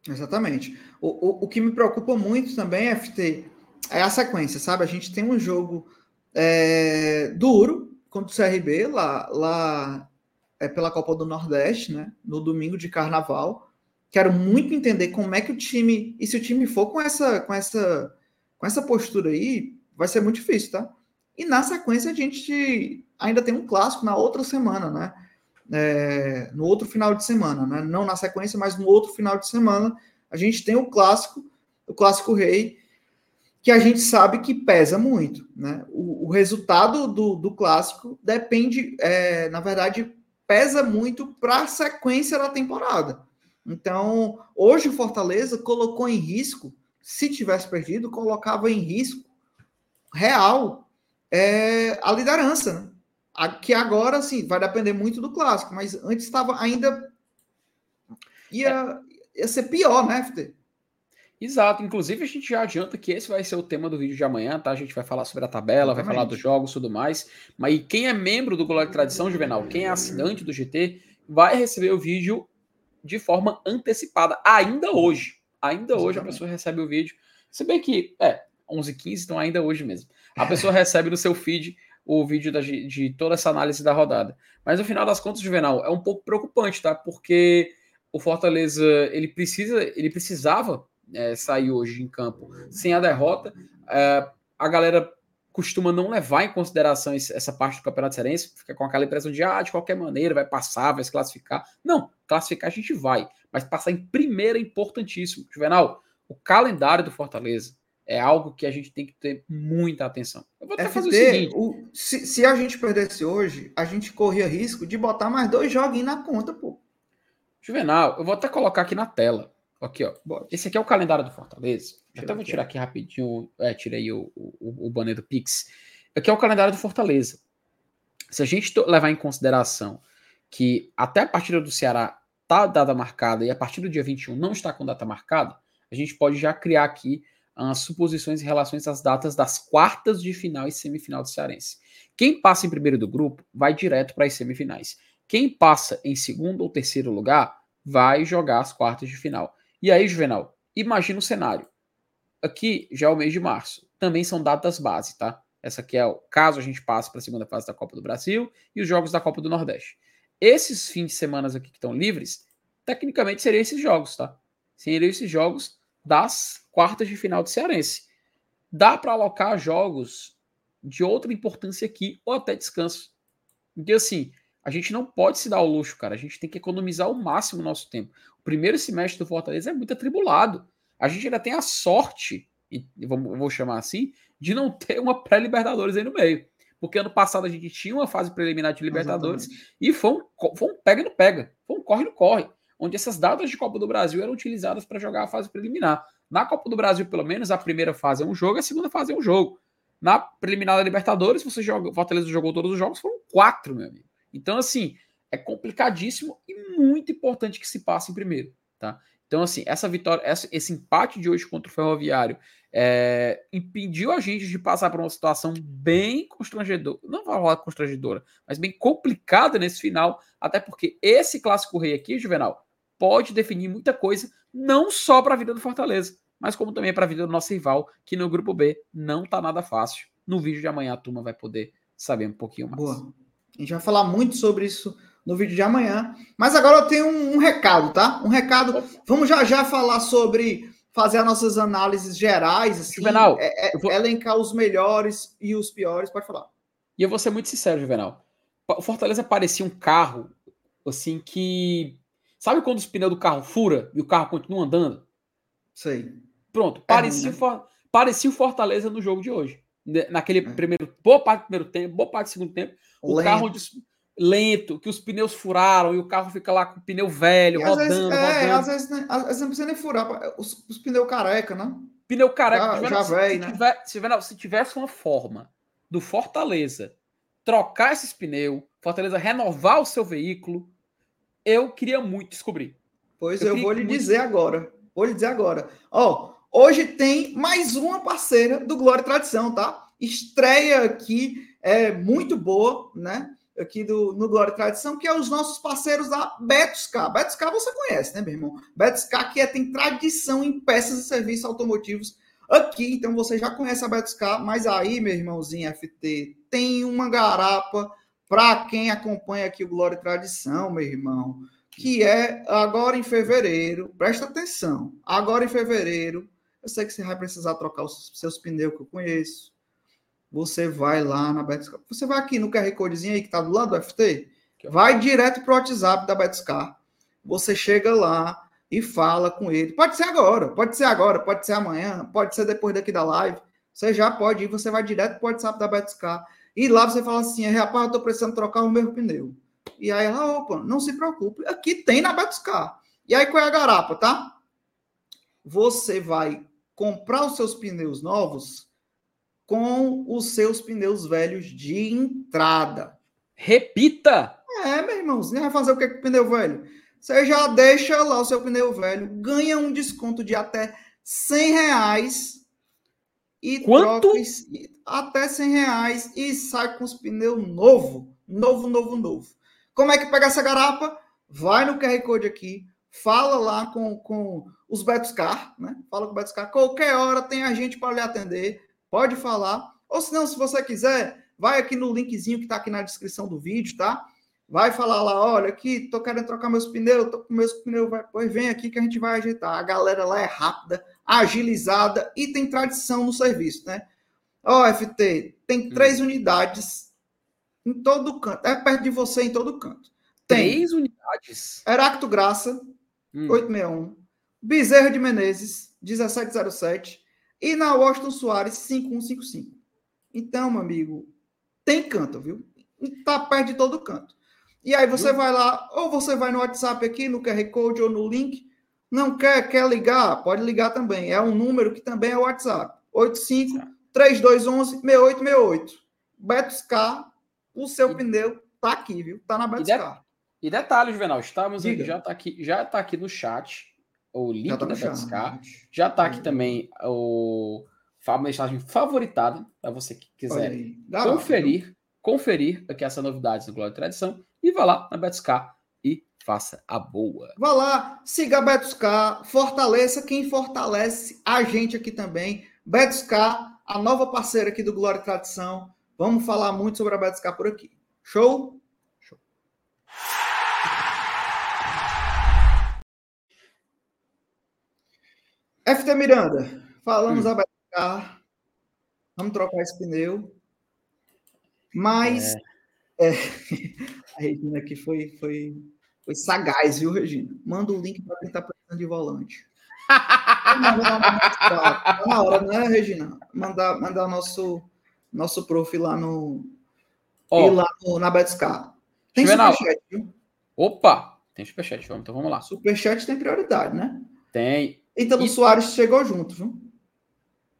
Exatamente. O, o, o que me preocupa muito também, FT, é a sequência, sabe? A gente tem um jogo é, duro contra o CRB, lá, lá é, pela Copa do Nordeste, né? No domingo de carnaval. Quero muito entender como é que o time. E se o time for com essa, com essa, com essa postura aí, vai ser muito difícil, tá? E na sequência a gente ainda tem um clássico na outra semana, né? é, no outro final de semana, né? não na sequência, mas no outro final de semana, a gente tem o clássico, o clássico rei, que a gente sabe que pesa muito. Né? O, o resultado do, do, clássico depende, é, na verdade, pesa muito para a sequência da temporada. Então, hoje o Fortaleza colocou em risco, se tivesse perdido, colocava em risco real é, a liderança. Né? que agora, sim, vai depender muito do clássico, mas antes estava ainda. Ia, ia ser pior, né, FT? Exato, inclusive a gente já adianta que esse vai ser o tema do vídeo de amanhã, tá? A gente vai falar sobre a tabela, Exatamente. vai falar dos jogos e tudo mais. Mas quem é membro do Glória de Tradição Juvenal, quem é assinante do GT, vai receber o vídeo de forma antecipada, ainda hoje. Ainda Exatamente. hoje a pessoa recebe o vídeo. Se bem que, é, 11h15, então ainda hoje mesmo. A pessoa recebe no seu feed o vídeo da, de toda essa análise da rodada. Mas no final das contas, Juvenal, é um pouco preocupante, tá? Porque o Fortaleza ele precisa, ele precisava é, sair hoje em campo sem a derrota. É, a galera costuma não levar em consideração essa parte do Campeonato Cearense, fica com aquela impressão de ah, de qualquer maneira vai passar, vai se classificar. Não, classificar a gente vai, mas passar em primeira é importantíssimo. Juvenal, o calendário do Fortaleza é algo que a gente tem que ter muita atenção. Eu vou até FT, fazer o seguinte: o, se, se, a gente perdesse hoje, a gente corria risco de botar mais dois joguinhos na conta, pô. Juvenal, eu vou até colocar aqui na tela. Aqui, ó. Esse aqui é o calendário do Fortaleza. Eu até vou tirar aqui rapidinho. É, tirei o, o, o banner do Pix. Aqui é o calendário do Fortaleza. Se a gente levar em consideração que até a partida do Ceará tá data marcada e a partir do dia 21 não está com data marcada, a gente pode já criar aqui as suposições em relação às datas das quartas de final e semifinal do Cearense. Quem passa em primeiro do grupo vai direto para as semifinais. Quem passa em segundo ou terceiro lugar vai jogar as quartas de final. E aí, Juvenal, imagina o cenário. Aqui já é o mês de março. Também são datas base, tá? Essa aqui é o caso a gente passe para a segunda fase da Copa do Brasil e os jogos da Copa do Nordeste. Esses fins de semana aqui que estão livres, tecnicamente seriam esses jogos, tá? Seriam esses jogos das quartas de final do Cearense. Dá para alocar jogos de outra importância aqui ou até descanso. Porque assim, a gente não pode se dar ao luxo, cara. A gente tem que economizar ao máximo o nosso tempo. O primeiro semestre do Fortaleza é muito atribulado. A gente ainda tem a sorte, vou chamar assim, de não ter uma pré-Libertadores aí no meio. Porque ano passado a gente tinha uma fase preliminar de Libertadores Exatamente. e foi um, foi um pega no pega, foi um corre no corre, onde essas datas de Copa do Brasil eram utilizadas para jogar a fase preliminar. Na Copa do Brasil, pelo menos, a primeira fase é um jogo, a segunda fase é um jogo. Na preliminar da Libertadores, você joga, o Fortaleza jogou todos os jogos, foram quatro, meu amigo. Então, assim, é complicadíssimo e muito importante que se passe em primeiro, tá? Então, assim, essa vitória, essa, esse empate de hoje contra o Ferroviário é, impediu a gente de passar por uma situação bem constrangedora, não vou falar constrangedora, mas bem complicada nesse final, até porque esse clássico rei aqui, Juvenal, pode definir muita coisa, não só para a vida do Fortaleza, mas como também para a vida do nosso rival, que no grupo B não tá nada fácil. No vídeo de amanhã a turma vai poder saber um pouquinho mais. Boa. A gente vai falar muito sobre isso no vídeo de amanhã. Mas agora eu tenho um, um recado, tá? Um recado. Vamos já já falar sobre fazer as nossas análises gerais, assim, Juvenal, é, é, vou... elencar os melhores e os piores, pode falar. E eu vou ser muito sincero, Juvenal. O Fortaleza parecia um carro, assim, que. Sabe quando os pneus do carro fura e o carro continua andando? Sei. Pronto, parecia, é, né? for... parecia o Fortaleza no jogo de hoje. Naquele é. primeiro, boa parte do primeiro tempo, boa parte do segundo tempo, o Lento. carro lento, que os pneus furaram e o carro fica lá com o pneu velho, e rodando, vezes, é, rodando. Às vezes, às vezes não precisa nem furar, os, os pneus careca, né? Pneu careca. Já, já se, se, né? tiver, se, tiver, se tivesse uma forma do Fortaleza trocar esses pneus, Fortaleza renovar o seu veículo, eu queria muito descobrir. Pois eu, eu vou lhe muito... dizer agora. Vou lhe dizer agora. Ó, hoje tem mais uma parceira do Glória e Tradição, tá? Estreia aqui é muito boa, né? aqui do, no Glória e Tradição, que é os nossos parceiros da Betoscar. Betoscar você conhece, né, meu irmão? Betoscar que é, tem tradição em peças e serviços automotivos aqui, então você já conhece a Betoscar, mas aí, meu irmãozinho FT, tem uma garapa para quem acompanha aqui o Glória e Tradição, meu irmão, que é agora em fevereiro, presta atenção, agora em fevereiro, eu sei que você vai precisar trocar os seus pneus que eu conheço, você vai lá na Betscar. Você vai aqui no QR Codezinho aí que está do lado do FT, vai direto para o WhatsApp da Betscar. Você chega lá e fala com ele. Pode ser agora, pode ser agora, pode ser amanhã, pode ser depois daqui da live. Você já pode ir, você vai direto para o WhatsApp da Betscar. E lá você fala assim: rapaz, eu estou precisando trocar o meu pneu. E aí ela, opa, não se preocupe, aqui tem na Betscar. E aí qual é a garapa, tá? Você vai comprar os seus pneus novos com os seus pneus velhos de entrada. Repita! É, meu irmão, você vai fazer o que com o pneu velho? Você já deixa lá o seu pneu velho, ganha um desconto de até 100 reais e Quanto? troca até 100 reais e sai com os pneus novo, novo, novo, novo. Como é que pega essa garapa? Vai no QR Code aqui, fala lá com, com os Betoscar, né? Fala com o Betoscar. Qualquer hora tem a gente para lhe atender pode falar. Ou se não, se você quiser, vai aqui no linkzinho que está aqui na descrição do vídeo, tá? Vai falar lá, olha, aqui, tô querendo trocar meus pneus, tô com meus pneus, vai, pois vem aqui que a gente vai ajeitar. A galera lá é rápida, agilizada e tem tradição no serviço, né? Ó, FT, tem hum. três unidades em todo canto, é perto de você em todo canto. Tem três unidades? Heracto Graça, hum. 861, Bezerra de Menezes, 1707, e na Washington Soares 5155. Então, meu amigo, tem canto, viu? Tá perto de todo canto. E aí você vai lá, ou você vai no WhatsApp aqui, no QR Code ou no link. Não quer, quer ligar? Pode ligar também. É um número que também é o WhatsApp. 85 3211 6868. Betos Car, o seu e... pneu tá aqui, viu? Tá na Betos Car. E detalhe, Juvenal, estamos aqui, já tá aqui, já tá aqui no chat o link tá da Betscar. Já tá aqui também o a mensagem favoritada para você que quiser conferir, conferir aqui essa novidades do Glória e Tradição e vá lá na Betscar e faça a boa. Vá lá, siga a Betscar, fortaleça quem fortalece a gente aqui também. Betscar, a nova parceira aqui do Glória e Tradição. Vamos falar muito sobre a Betscar por aqui. Show? Show. FT Miranda, falamos hum. a Betscar. Vamos trocar esse pneu. Mas é. É, a Regina aqui foi, foi, foi sagaz, viu, Regina? Manda o link para quem está precisando de volante. tá na hora, né, Regina? Mandar, mandar nosso, nosso prof lá no. Oh. lá no, na Betscar. Tem superchat, viu? Opa! Tem superchat, vamos, então vamos lá. Superchat tem prioridade, né? Tem. Então o Soares chegou junto, viu?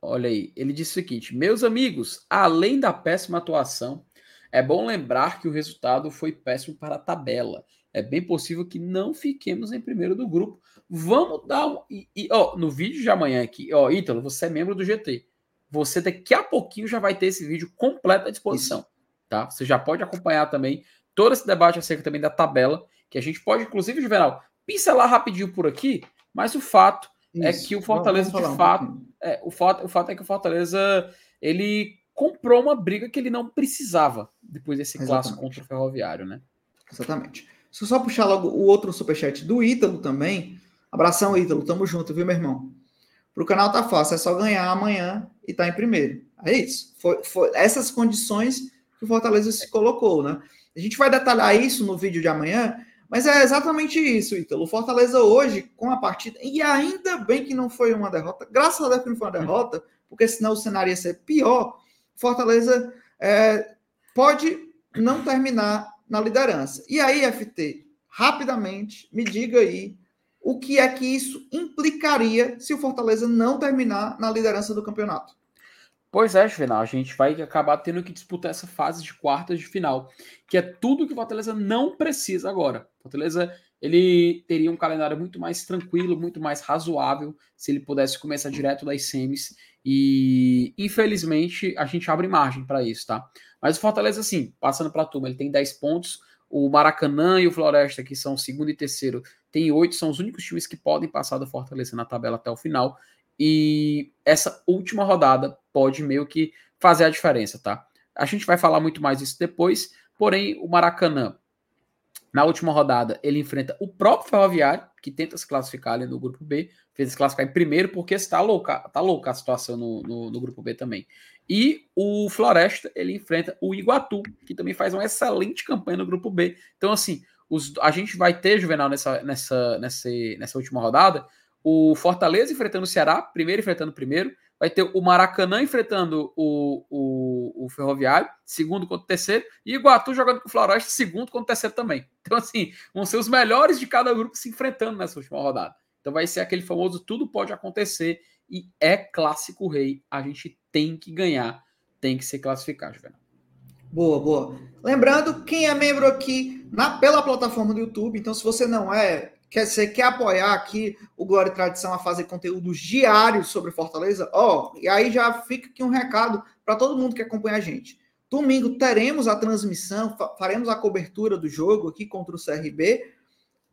Olha aí, ele disse o seguinte: Meus amigos, além da péssima atuação, é bom lembrar que o resultado foi péssimo para a tabela. É bem possível que não fiquemos em primeiro do grupo. Vamos dar um. E, e, ó, no vídeo de amanhã aqui, ó, Ítalo, você é membro do GT. Você daqui a pouquinho já vai ter esse vídeo completo à disposição. Isso. Tá? Você já pode acompanhar também todo esse debate acerca também da tabela, que a gente pode, inclusive, Juvenal, pincelar rapidinho por aqui, mas o fato é Isso. é que o Fortaleza, de fato, um é, o, fato, o fato é que o Fortaleza ele comprou uma briga que ele não precisava depois desse Exatamente. clássico contra o Ferroviário, né? Exatamente. Se eu só puxar logo o outro superchat do Ítalo também. Abração, Ítalo. Tamo junto, viu, meu irmão? Pro canal tá fácil, é só ganhar amanhã e tá em primeiro. É isso. Foi, foi essas condições que o Fortaleza se colocou, né? A gente vai detalhar isso no vídeo de amanhã, mas é exatamente isso, Ítalo. O Fortaleza hoje, com a partida, e ainda bem que não foi uma derrota, graças a Deus que não foi uma derrota, porque senão o cenário ia ser pior. Fortaleza é, pode não terminar na liderança. E aí, FT, rapidamente, me diga aí o que é que isso implicaria se o Fortaleza não terminar na liderança do campeonato. Pois é, Juvenal, a gente vai acabar tendo que disputar essa fase de quartas de final, que é tudo que o Fortaleza não precisa agora. Fortaleza ele teria um calendário muito mais tranquilo, muito mais razoável, se ele pudesse começar direto das semis. E infelizmente a gente abre margem para isso, tá? Mas o Fortaleza, assim, passando para a turma, ele tem 10 pontos. O Maracanã e o Floresta, que são segundo e terceiro, tem oito, são os únicos times que podem passar do Fortaleza na tabela até o final. E essa última rodada pode meio que fazer a diferença, tá? A gente vai falar muito mais disso depois, porém, o Maracanã, na última rodada, ele enfrenta o próprio Ferroviário, que tenta se classificar ali no grupo B, fez se classificar em primeiro, porque está louca, tá louca a situação no, no, no, grupo B também. E o Floresta, ele enfrenta o Iguatu, que também faz uma excelente campanha no grupo B. Então, assim, os, a gente vai ter, Juvenal, nessa, nessa, nessa, nessa última rodada, o Fortaleza enfrentando o Ceará, primeiro enfrentando o primeiro, vai ter o Maracanã enfrentando o, o, o Ferroviário, segundo contra o terceiro, e Iguatu jogando com o Floresta, segundo contra o terceiro também. Então, assim, vão ser os melhores de cada grupo se enfrentando nessa última rodada. Então vai ser aquele famoso tudo pode acontecer e é clássico rei. A gente tem que ganhar, tem que ser classificado, Juvenal. Boa, boa. Lembrando, quem é membro aqui na, pela plataforma do YouTube, então se você não é, quer, você quer apoiar aqui o Glória e Tradição a fazer conteúdos diários sobre Fortaleza, ó, e aí já fica aqui um recado para todo mundo que acompanha a gente. Domingo teremos a transmissão, faremos a cobertura do jogo aqui contra o CRB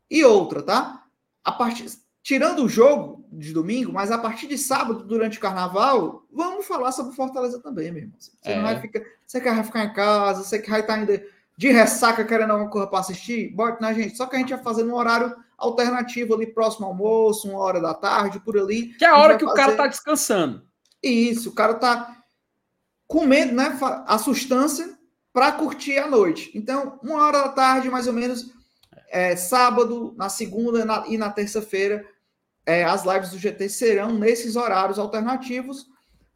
e outra, tá? A partir tirando o jogo de domingo, mas a partir de sábado, durante o carnaval, vamos falar sobre Fortaleza também, meu irmão. Você, é. não vai ficar, você quer ficar em casa, você que vai estar ainda de ressaca querendo alguma coisa para assistir, bote na gente. Só que a gente vai fazer num horário alternativo ali, próximo ao almoço, uma hora da tarde, por ali. Que é a hora que fazer... o cara tá descansando. Isso, o cara tá comendo, né, a sustância para curtir a noite. Então, uma hora da tarde, mais ou menos, é, sábado, na segunda na, e na terça-feira, é, as lives do GT serão nesses horários alternativos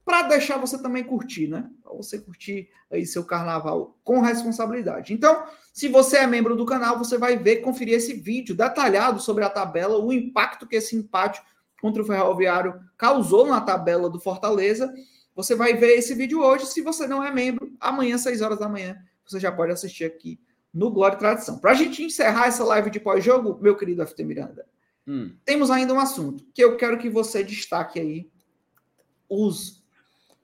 para deixar você também curtir, né? Para você curtir aí seu carnaval com responsabilidade. Então, se você é membro do canal, você vai ver, conferir esse vídeo detalhado sobre a tabela, o impacto que esse empate contra o Ferroviário causou na tabela do Fortaleza. Você vai ver esse vídeo hoje. Se você não é membro, amanhã, às 6 horas da manhã, você já pode assistir aqui no Glória e Tradição. Para a gente encerrar essa live de pós-jogo, meu querido FT Miranda, hum. temos ainda um assunto que eu quero que você destaque aí os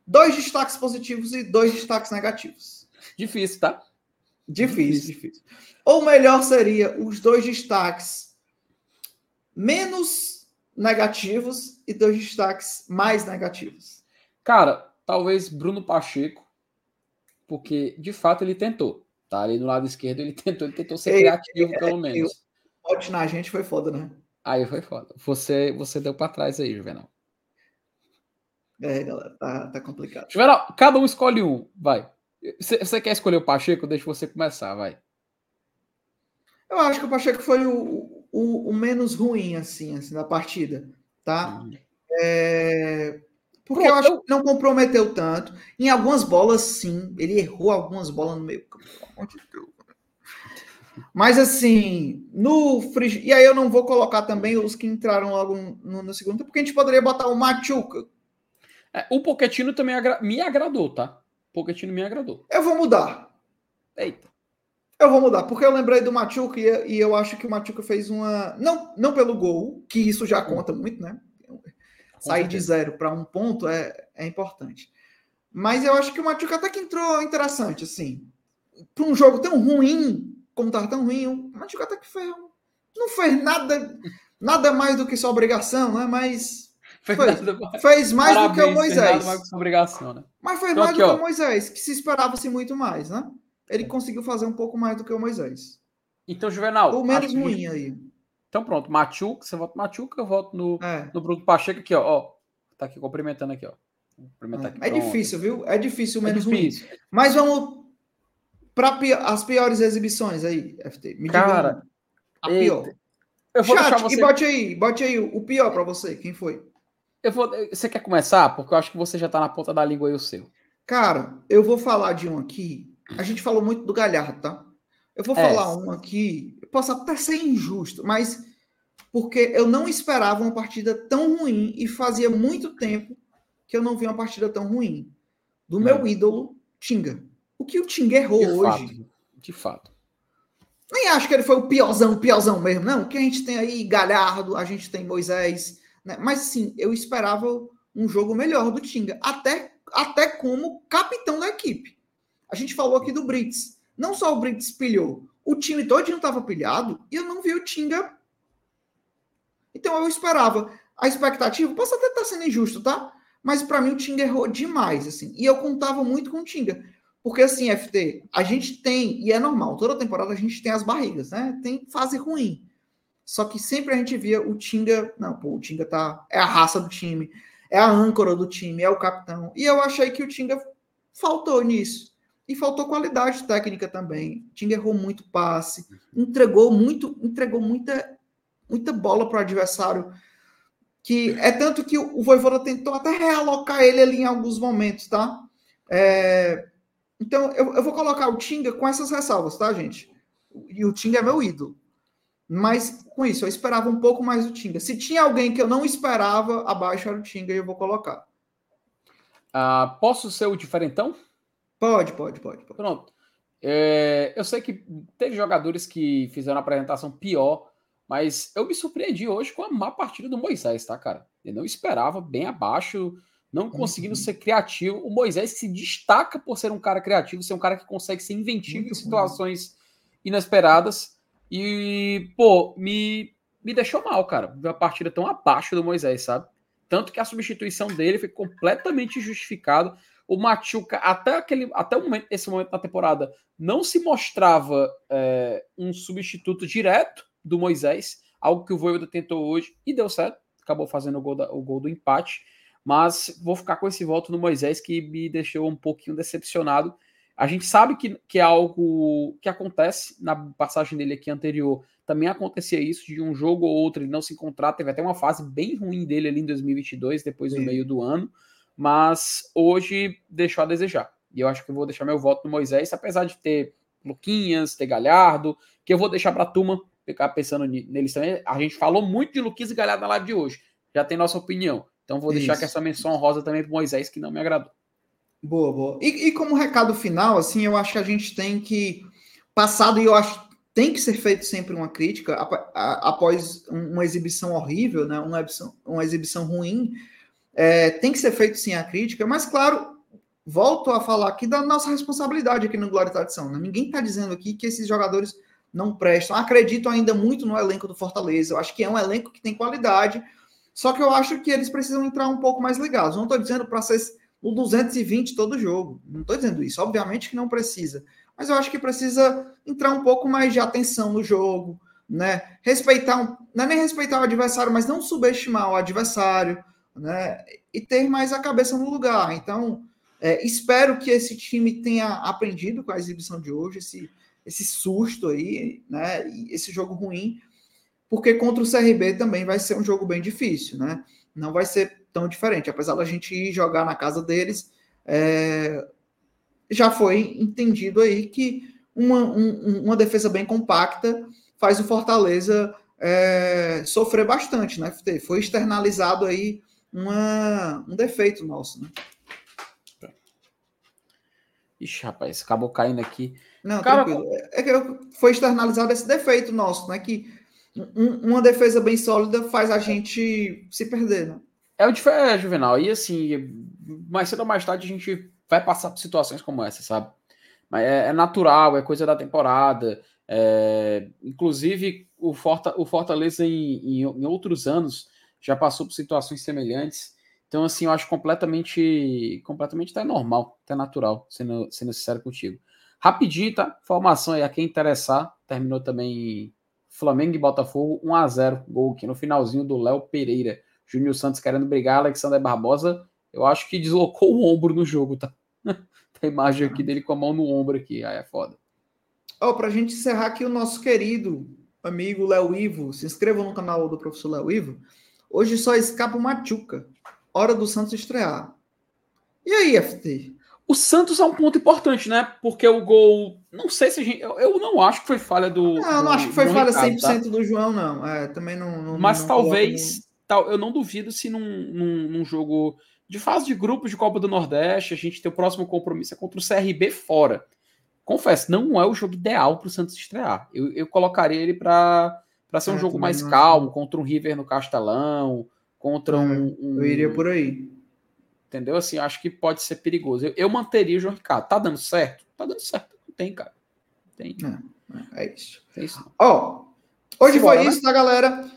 dois destaques positivos e dois destaques negativos. Difícil, tá? Difícil, difícil. difícil. Ou melhor seria os dois destaques menos negativos e dois destaques mais negativos. Cara, talvez Bruno Pacheco, porque de fato ele tentou. Tá ali no lado esquerdo, ele tentou, ele tentou ser Ei, criativo, é, pelo menos. O bote na gente foi foda, né? Aí foi foda. Você, você deu para trás aí, Juvenal. É, galera, tá, tá complicado. Juvenal, cada um escolhe um, vai. Você quer escolher o Pacheco? Deixa você começar, vai. Eu acho que o Pacheco foi o, o, o menos ruim, assim, assim, da partida, tá? Uhum. É, porque Pronto, eu acho que não comprometeu tanto. Em algumas bolas, sim. Ele errou algumas bolas no meio. Mas assim, no free... E aí eu não vou colocar também os que entraram logo no, no segundo, porque a gente poderia botar o Machuca. É, o Pochettino também agra... me agradou, tá? O Pochettino me agradou. Eu vou mudar. Eita. Eu vou mudar, porque eu lembrei do Machuca e, e eu acho que o Machuca fez uma. Não, não pelo gol, que isso já conta muito, né? sair de zero para um ponto é, é importante. Mas eu acho que o Machuca até que entrou interessante, assim. Para um jogo tão ruim, como estava tão ruim, o Machuca até que fez. Não fez nada, nada mais do que sua obrigação, né? Mas. Fez, fez, fez mais Parabéns, do que o Moisés. Obrigação, né? Mas fez então, mais aqui, do que o Moisés, que se esperava-se muito mais, né? Ele conseguiu fazer um pouco mais do que o Moisés. Então, Juvenal. O menos ruim aí. Então pronto, Machuca, você vota Machuca, eu voto no, é. no Bruno Pacheco aqui, ó, ó. Tá aqui cumprimentando aqui, ó. Cumprimentar aqui, é difícil, viu? É difícil o é menos é difícil. ruim. Mas vamos para as piores exibições aí, FT. Me Cara, diga a pior. Eu vou Chat, você... e bote aí, bote aí o pior para você, quem foi? Eu vou, você quer começar? Porque eu acho que você já tá na ponta da língua aí o seu. Cara, eu vou falar de um aqui. A gente falou muito do Galhardo, tá? Eu vou é. falar um aqui posso até ser injusto, mas porque eu não esperava uma partida tão ruim e fazia muito tempo que eu não vi uma partida tão ruim. Do meu é. ídolo, Tinga. O que o Tinga errou de hoje. Fato. De fato. Nem acho que ele foi o piorzão, piorzão mesmo, não. Que a gente tem aí Galhardo, a gente tem Moisés, né? Mas sim, eu esperava um jogo melhor do Tinga, até, até como capitão da equipe. A gente falou aqui do Brits. Não só o Brits pilhou, o time todo não estava pilhado e eu não vi o Tinga. Então eu esperava. A expectativa, posso até estar tá sendo injusto, tá? Mas para mim o Tinga errou demais, assim. E eu contava muito com o Tinga. Porque assim, FT, a gente tem, e é normal, toda temporada a gente tem as barrigas, né? Tem fase ruim. Só que sempre a gente via o Tinga, não, pô, o Tinga tá, é a raça do time, é a âncora do time, é o capitão. E eu achei que o Tinga faltou nisso. E faltou qualidade técnica também. Tinga errou muito passe, entregou muito, entregou muita, muita bola para o adversário. Que é tanto que o Voivoda tentou até realocar ele ali em alguns momentos, tá? É, então eu, eu vou colocar o Tinga com essas ressalvas, tá, gente? E o Tinga é meu ídolo. Mas com isso, eu esperava um pouco mais do Tinga. Se tinha alguém que eu não esperava, abaixo era o Tinga e eu vou colocar. Uh, posso ser o diferentão? Pode, pode, pode. pode. Pronto. É, eu sei que teve jogadores que fizeram a apresentação pior, mas eu me surpreendi hoje com a má partida do Moisés, tá, cara? Eu não esperava, bem abaixo, não conseguindo uhum. ser criativo. O Moisés se destaca por ser um cara criativo, ser um cara que consegue ser inventivo Muito em situações bom. inesperadas. E, pô, me, me deixou mal, cara, a partida tão abaixo do Moisés, sabe? Tanto que a substituição dele foi completamente justificada. O Machuca, até, aquele, até o momento, esse momento da temporada, não se mostrava é, um substituto direto do Moisés, algo que o Voivoda tentou hoje e deu certo, acabou fazendo o gol, da, o gol do empate. Mas vou ficar com esse voto no Moisés que me deixou um pouquinho decepcionado. A gente sabe que, que é algo que acontece na passagem dele aqui anterior. Também acontecia isso de um jogo ou outro ele não se encontrar. Teve até uma fase bem ruim dele ali em 2022, depois Sim. do meio do ano. Mas hoje deixou a desejar. E eu acho que eu vou deixar meu voto no Moisés, apesar de ter Luquinhas, ter Galhardo, que eu vou deixar para a turma ficar pensando neles também. A gente falou muito de Luquinhas e Galhardo na live de hoje. Já tem nossa opinião. Então vou deixar que essa menção rosa também para Moisés, que não me agradou. Boa, boa. E, e, como recado final, assim, eu acho que a gente tem que. Passado, e eu acho tem que ser feito sempre uma crítica após uma exibição horrível, né? uma, exibição, uma exibição ruim. É, tem que ser feito sim a crítica, mas claro, volto a falar aqui da nossa responsabilidade aqui no Glória e Tradição. Né? Ninguém está dizendo aqui que esses jogadores não prestam. Acredito ainda muito no elenco do Fortaleza. Eu acho que é um elenco que tem qualidade. Só que eu acho que eles precisam entrar um pouco mais ligados. Não estou dizendo para ser o 220 todo jogo. Não estou dizendo isso. Obviamente que não precisa. Mas eu acho que precisa entrar um pouco mais de atenção no jogo, né? Respeitar, um, não é nem respeitar o adversário, mas não subestimar o adversário, né? E ter mais a cabeça no lugar. Então, é, espero que esse time tenha aprendido com a exibição de hoje, esse esse susto aí, né? Esse jogo ruim, porque contra o CRB também vai ser um jogo bem difícil, né? Não vai ser tão diferente, apesar da gente ir jogar na casa deles, é, já foi entendido aí que uma, um, uma defesa bem compacta faz o Fortaleza é, sofrer bastante, né? Foi externalizado aí uma, um defeito nosso, né? Ixi, rapaz, acabou caindo aqui. Não, Cara, tranquilo. É que foi externalizado esse defeito nosso, né? Que um, uma defesa bem sólida faz a gente se perder, né? É o diferente, Juvenal. E assim, mais cedo ou mais tarde a gente vai passar por situações como essa, sabe? Mas é, é natural, é coisa da temporada. É, inclusive, o, Forta, o Fortaleza em, em, em outros anos já passou por situações semelhantes. Então, assim, eu acho completamente, completamente até normal, até natural, sendo, sendo sincero contigo. Rapidinho, tá? Formação aí a quem interessar. Terminou também Flamengo e Botafogo 1 a 0 Gol aqui no finalzinho do Léo Pereira. Júnior Santos querendo brigar, Alexander Barbosa, eu acho que deslocou o ombro no jogo, tá? Tem imagem aqui dele com a mão no ombro aqui, aí é foda. Oh, pra gente encerrar aqui o nosso querido amigo Léo Ivo, se inscreva no canal do professor Léo Ivo. Hoje só escapa o Machuca. Hora do Santos estrear. E aí, FT? O Santos é um ponto importante, né? Porque o gol. Não sei se a gente. Eu, eu não acho que foi falha do. Não, não acho que foi falha Ricardo, 100% tá? do João, não. É, também não. não Mas não talvez. Tal, eu não duvido se num, num, num, jogo de fase de grupos de Copa do Nordeste, a gente tem o próximo compromisso é contra o CRB fora. Confesso, não é o jogo ideal para o Santos estrear. Eu, eu colocaria ele para ser um é, jogo mais calmo, contra um River no Castelão, contra é, um, um. Eu iria por aí Entendeu? Assim, acho que pode ser perigoso. Eu, eu manteria o João Ricardo. Tá dando certo? Tá dando certo. Não tem, cara. Tem. É, é isso. É isso. Ó, hoje Simbora, foi né? isso, tá, galera?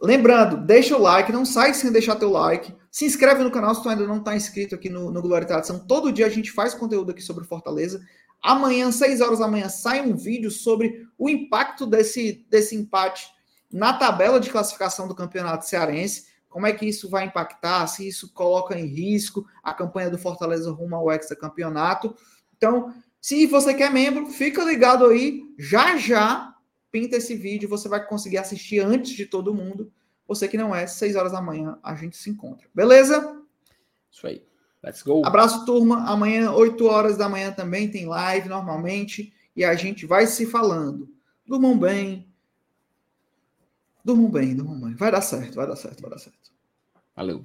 Lembrando, deixa o like, não sai sem deixar teu like. Se inscreve no canal se tu ainda não tá inscrito aqui no, no Glória e Tradição. Todo dia a gente faz conteúdo aqui sobre Fortaleza. Amanhã, 6 horas da manhã, sai um vídeo sobre o impacto desse, desse empate na tabela de classificação do Campeonato Cearense como é que isso vai impactar, se isso coloca em risco a campanha do Fortaleza rumo ao campeonato. Então, se você quer membro, fica ligado aí, já já pinta esse vídeo, você vai conseguir assistir antes de todo mundo. Você que não é, 6 horas da manhã a gente se encontra. Beleza? Isso aí. Let's go. Abraço, turma. Amanhã, 8 horas da manhã também tem live normalmente e a gente vai se falando. Durmam bem, Durmam bem, durmam bem. Vai dar certo, vai dar certo, vai dar certo. Valeu.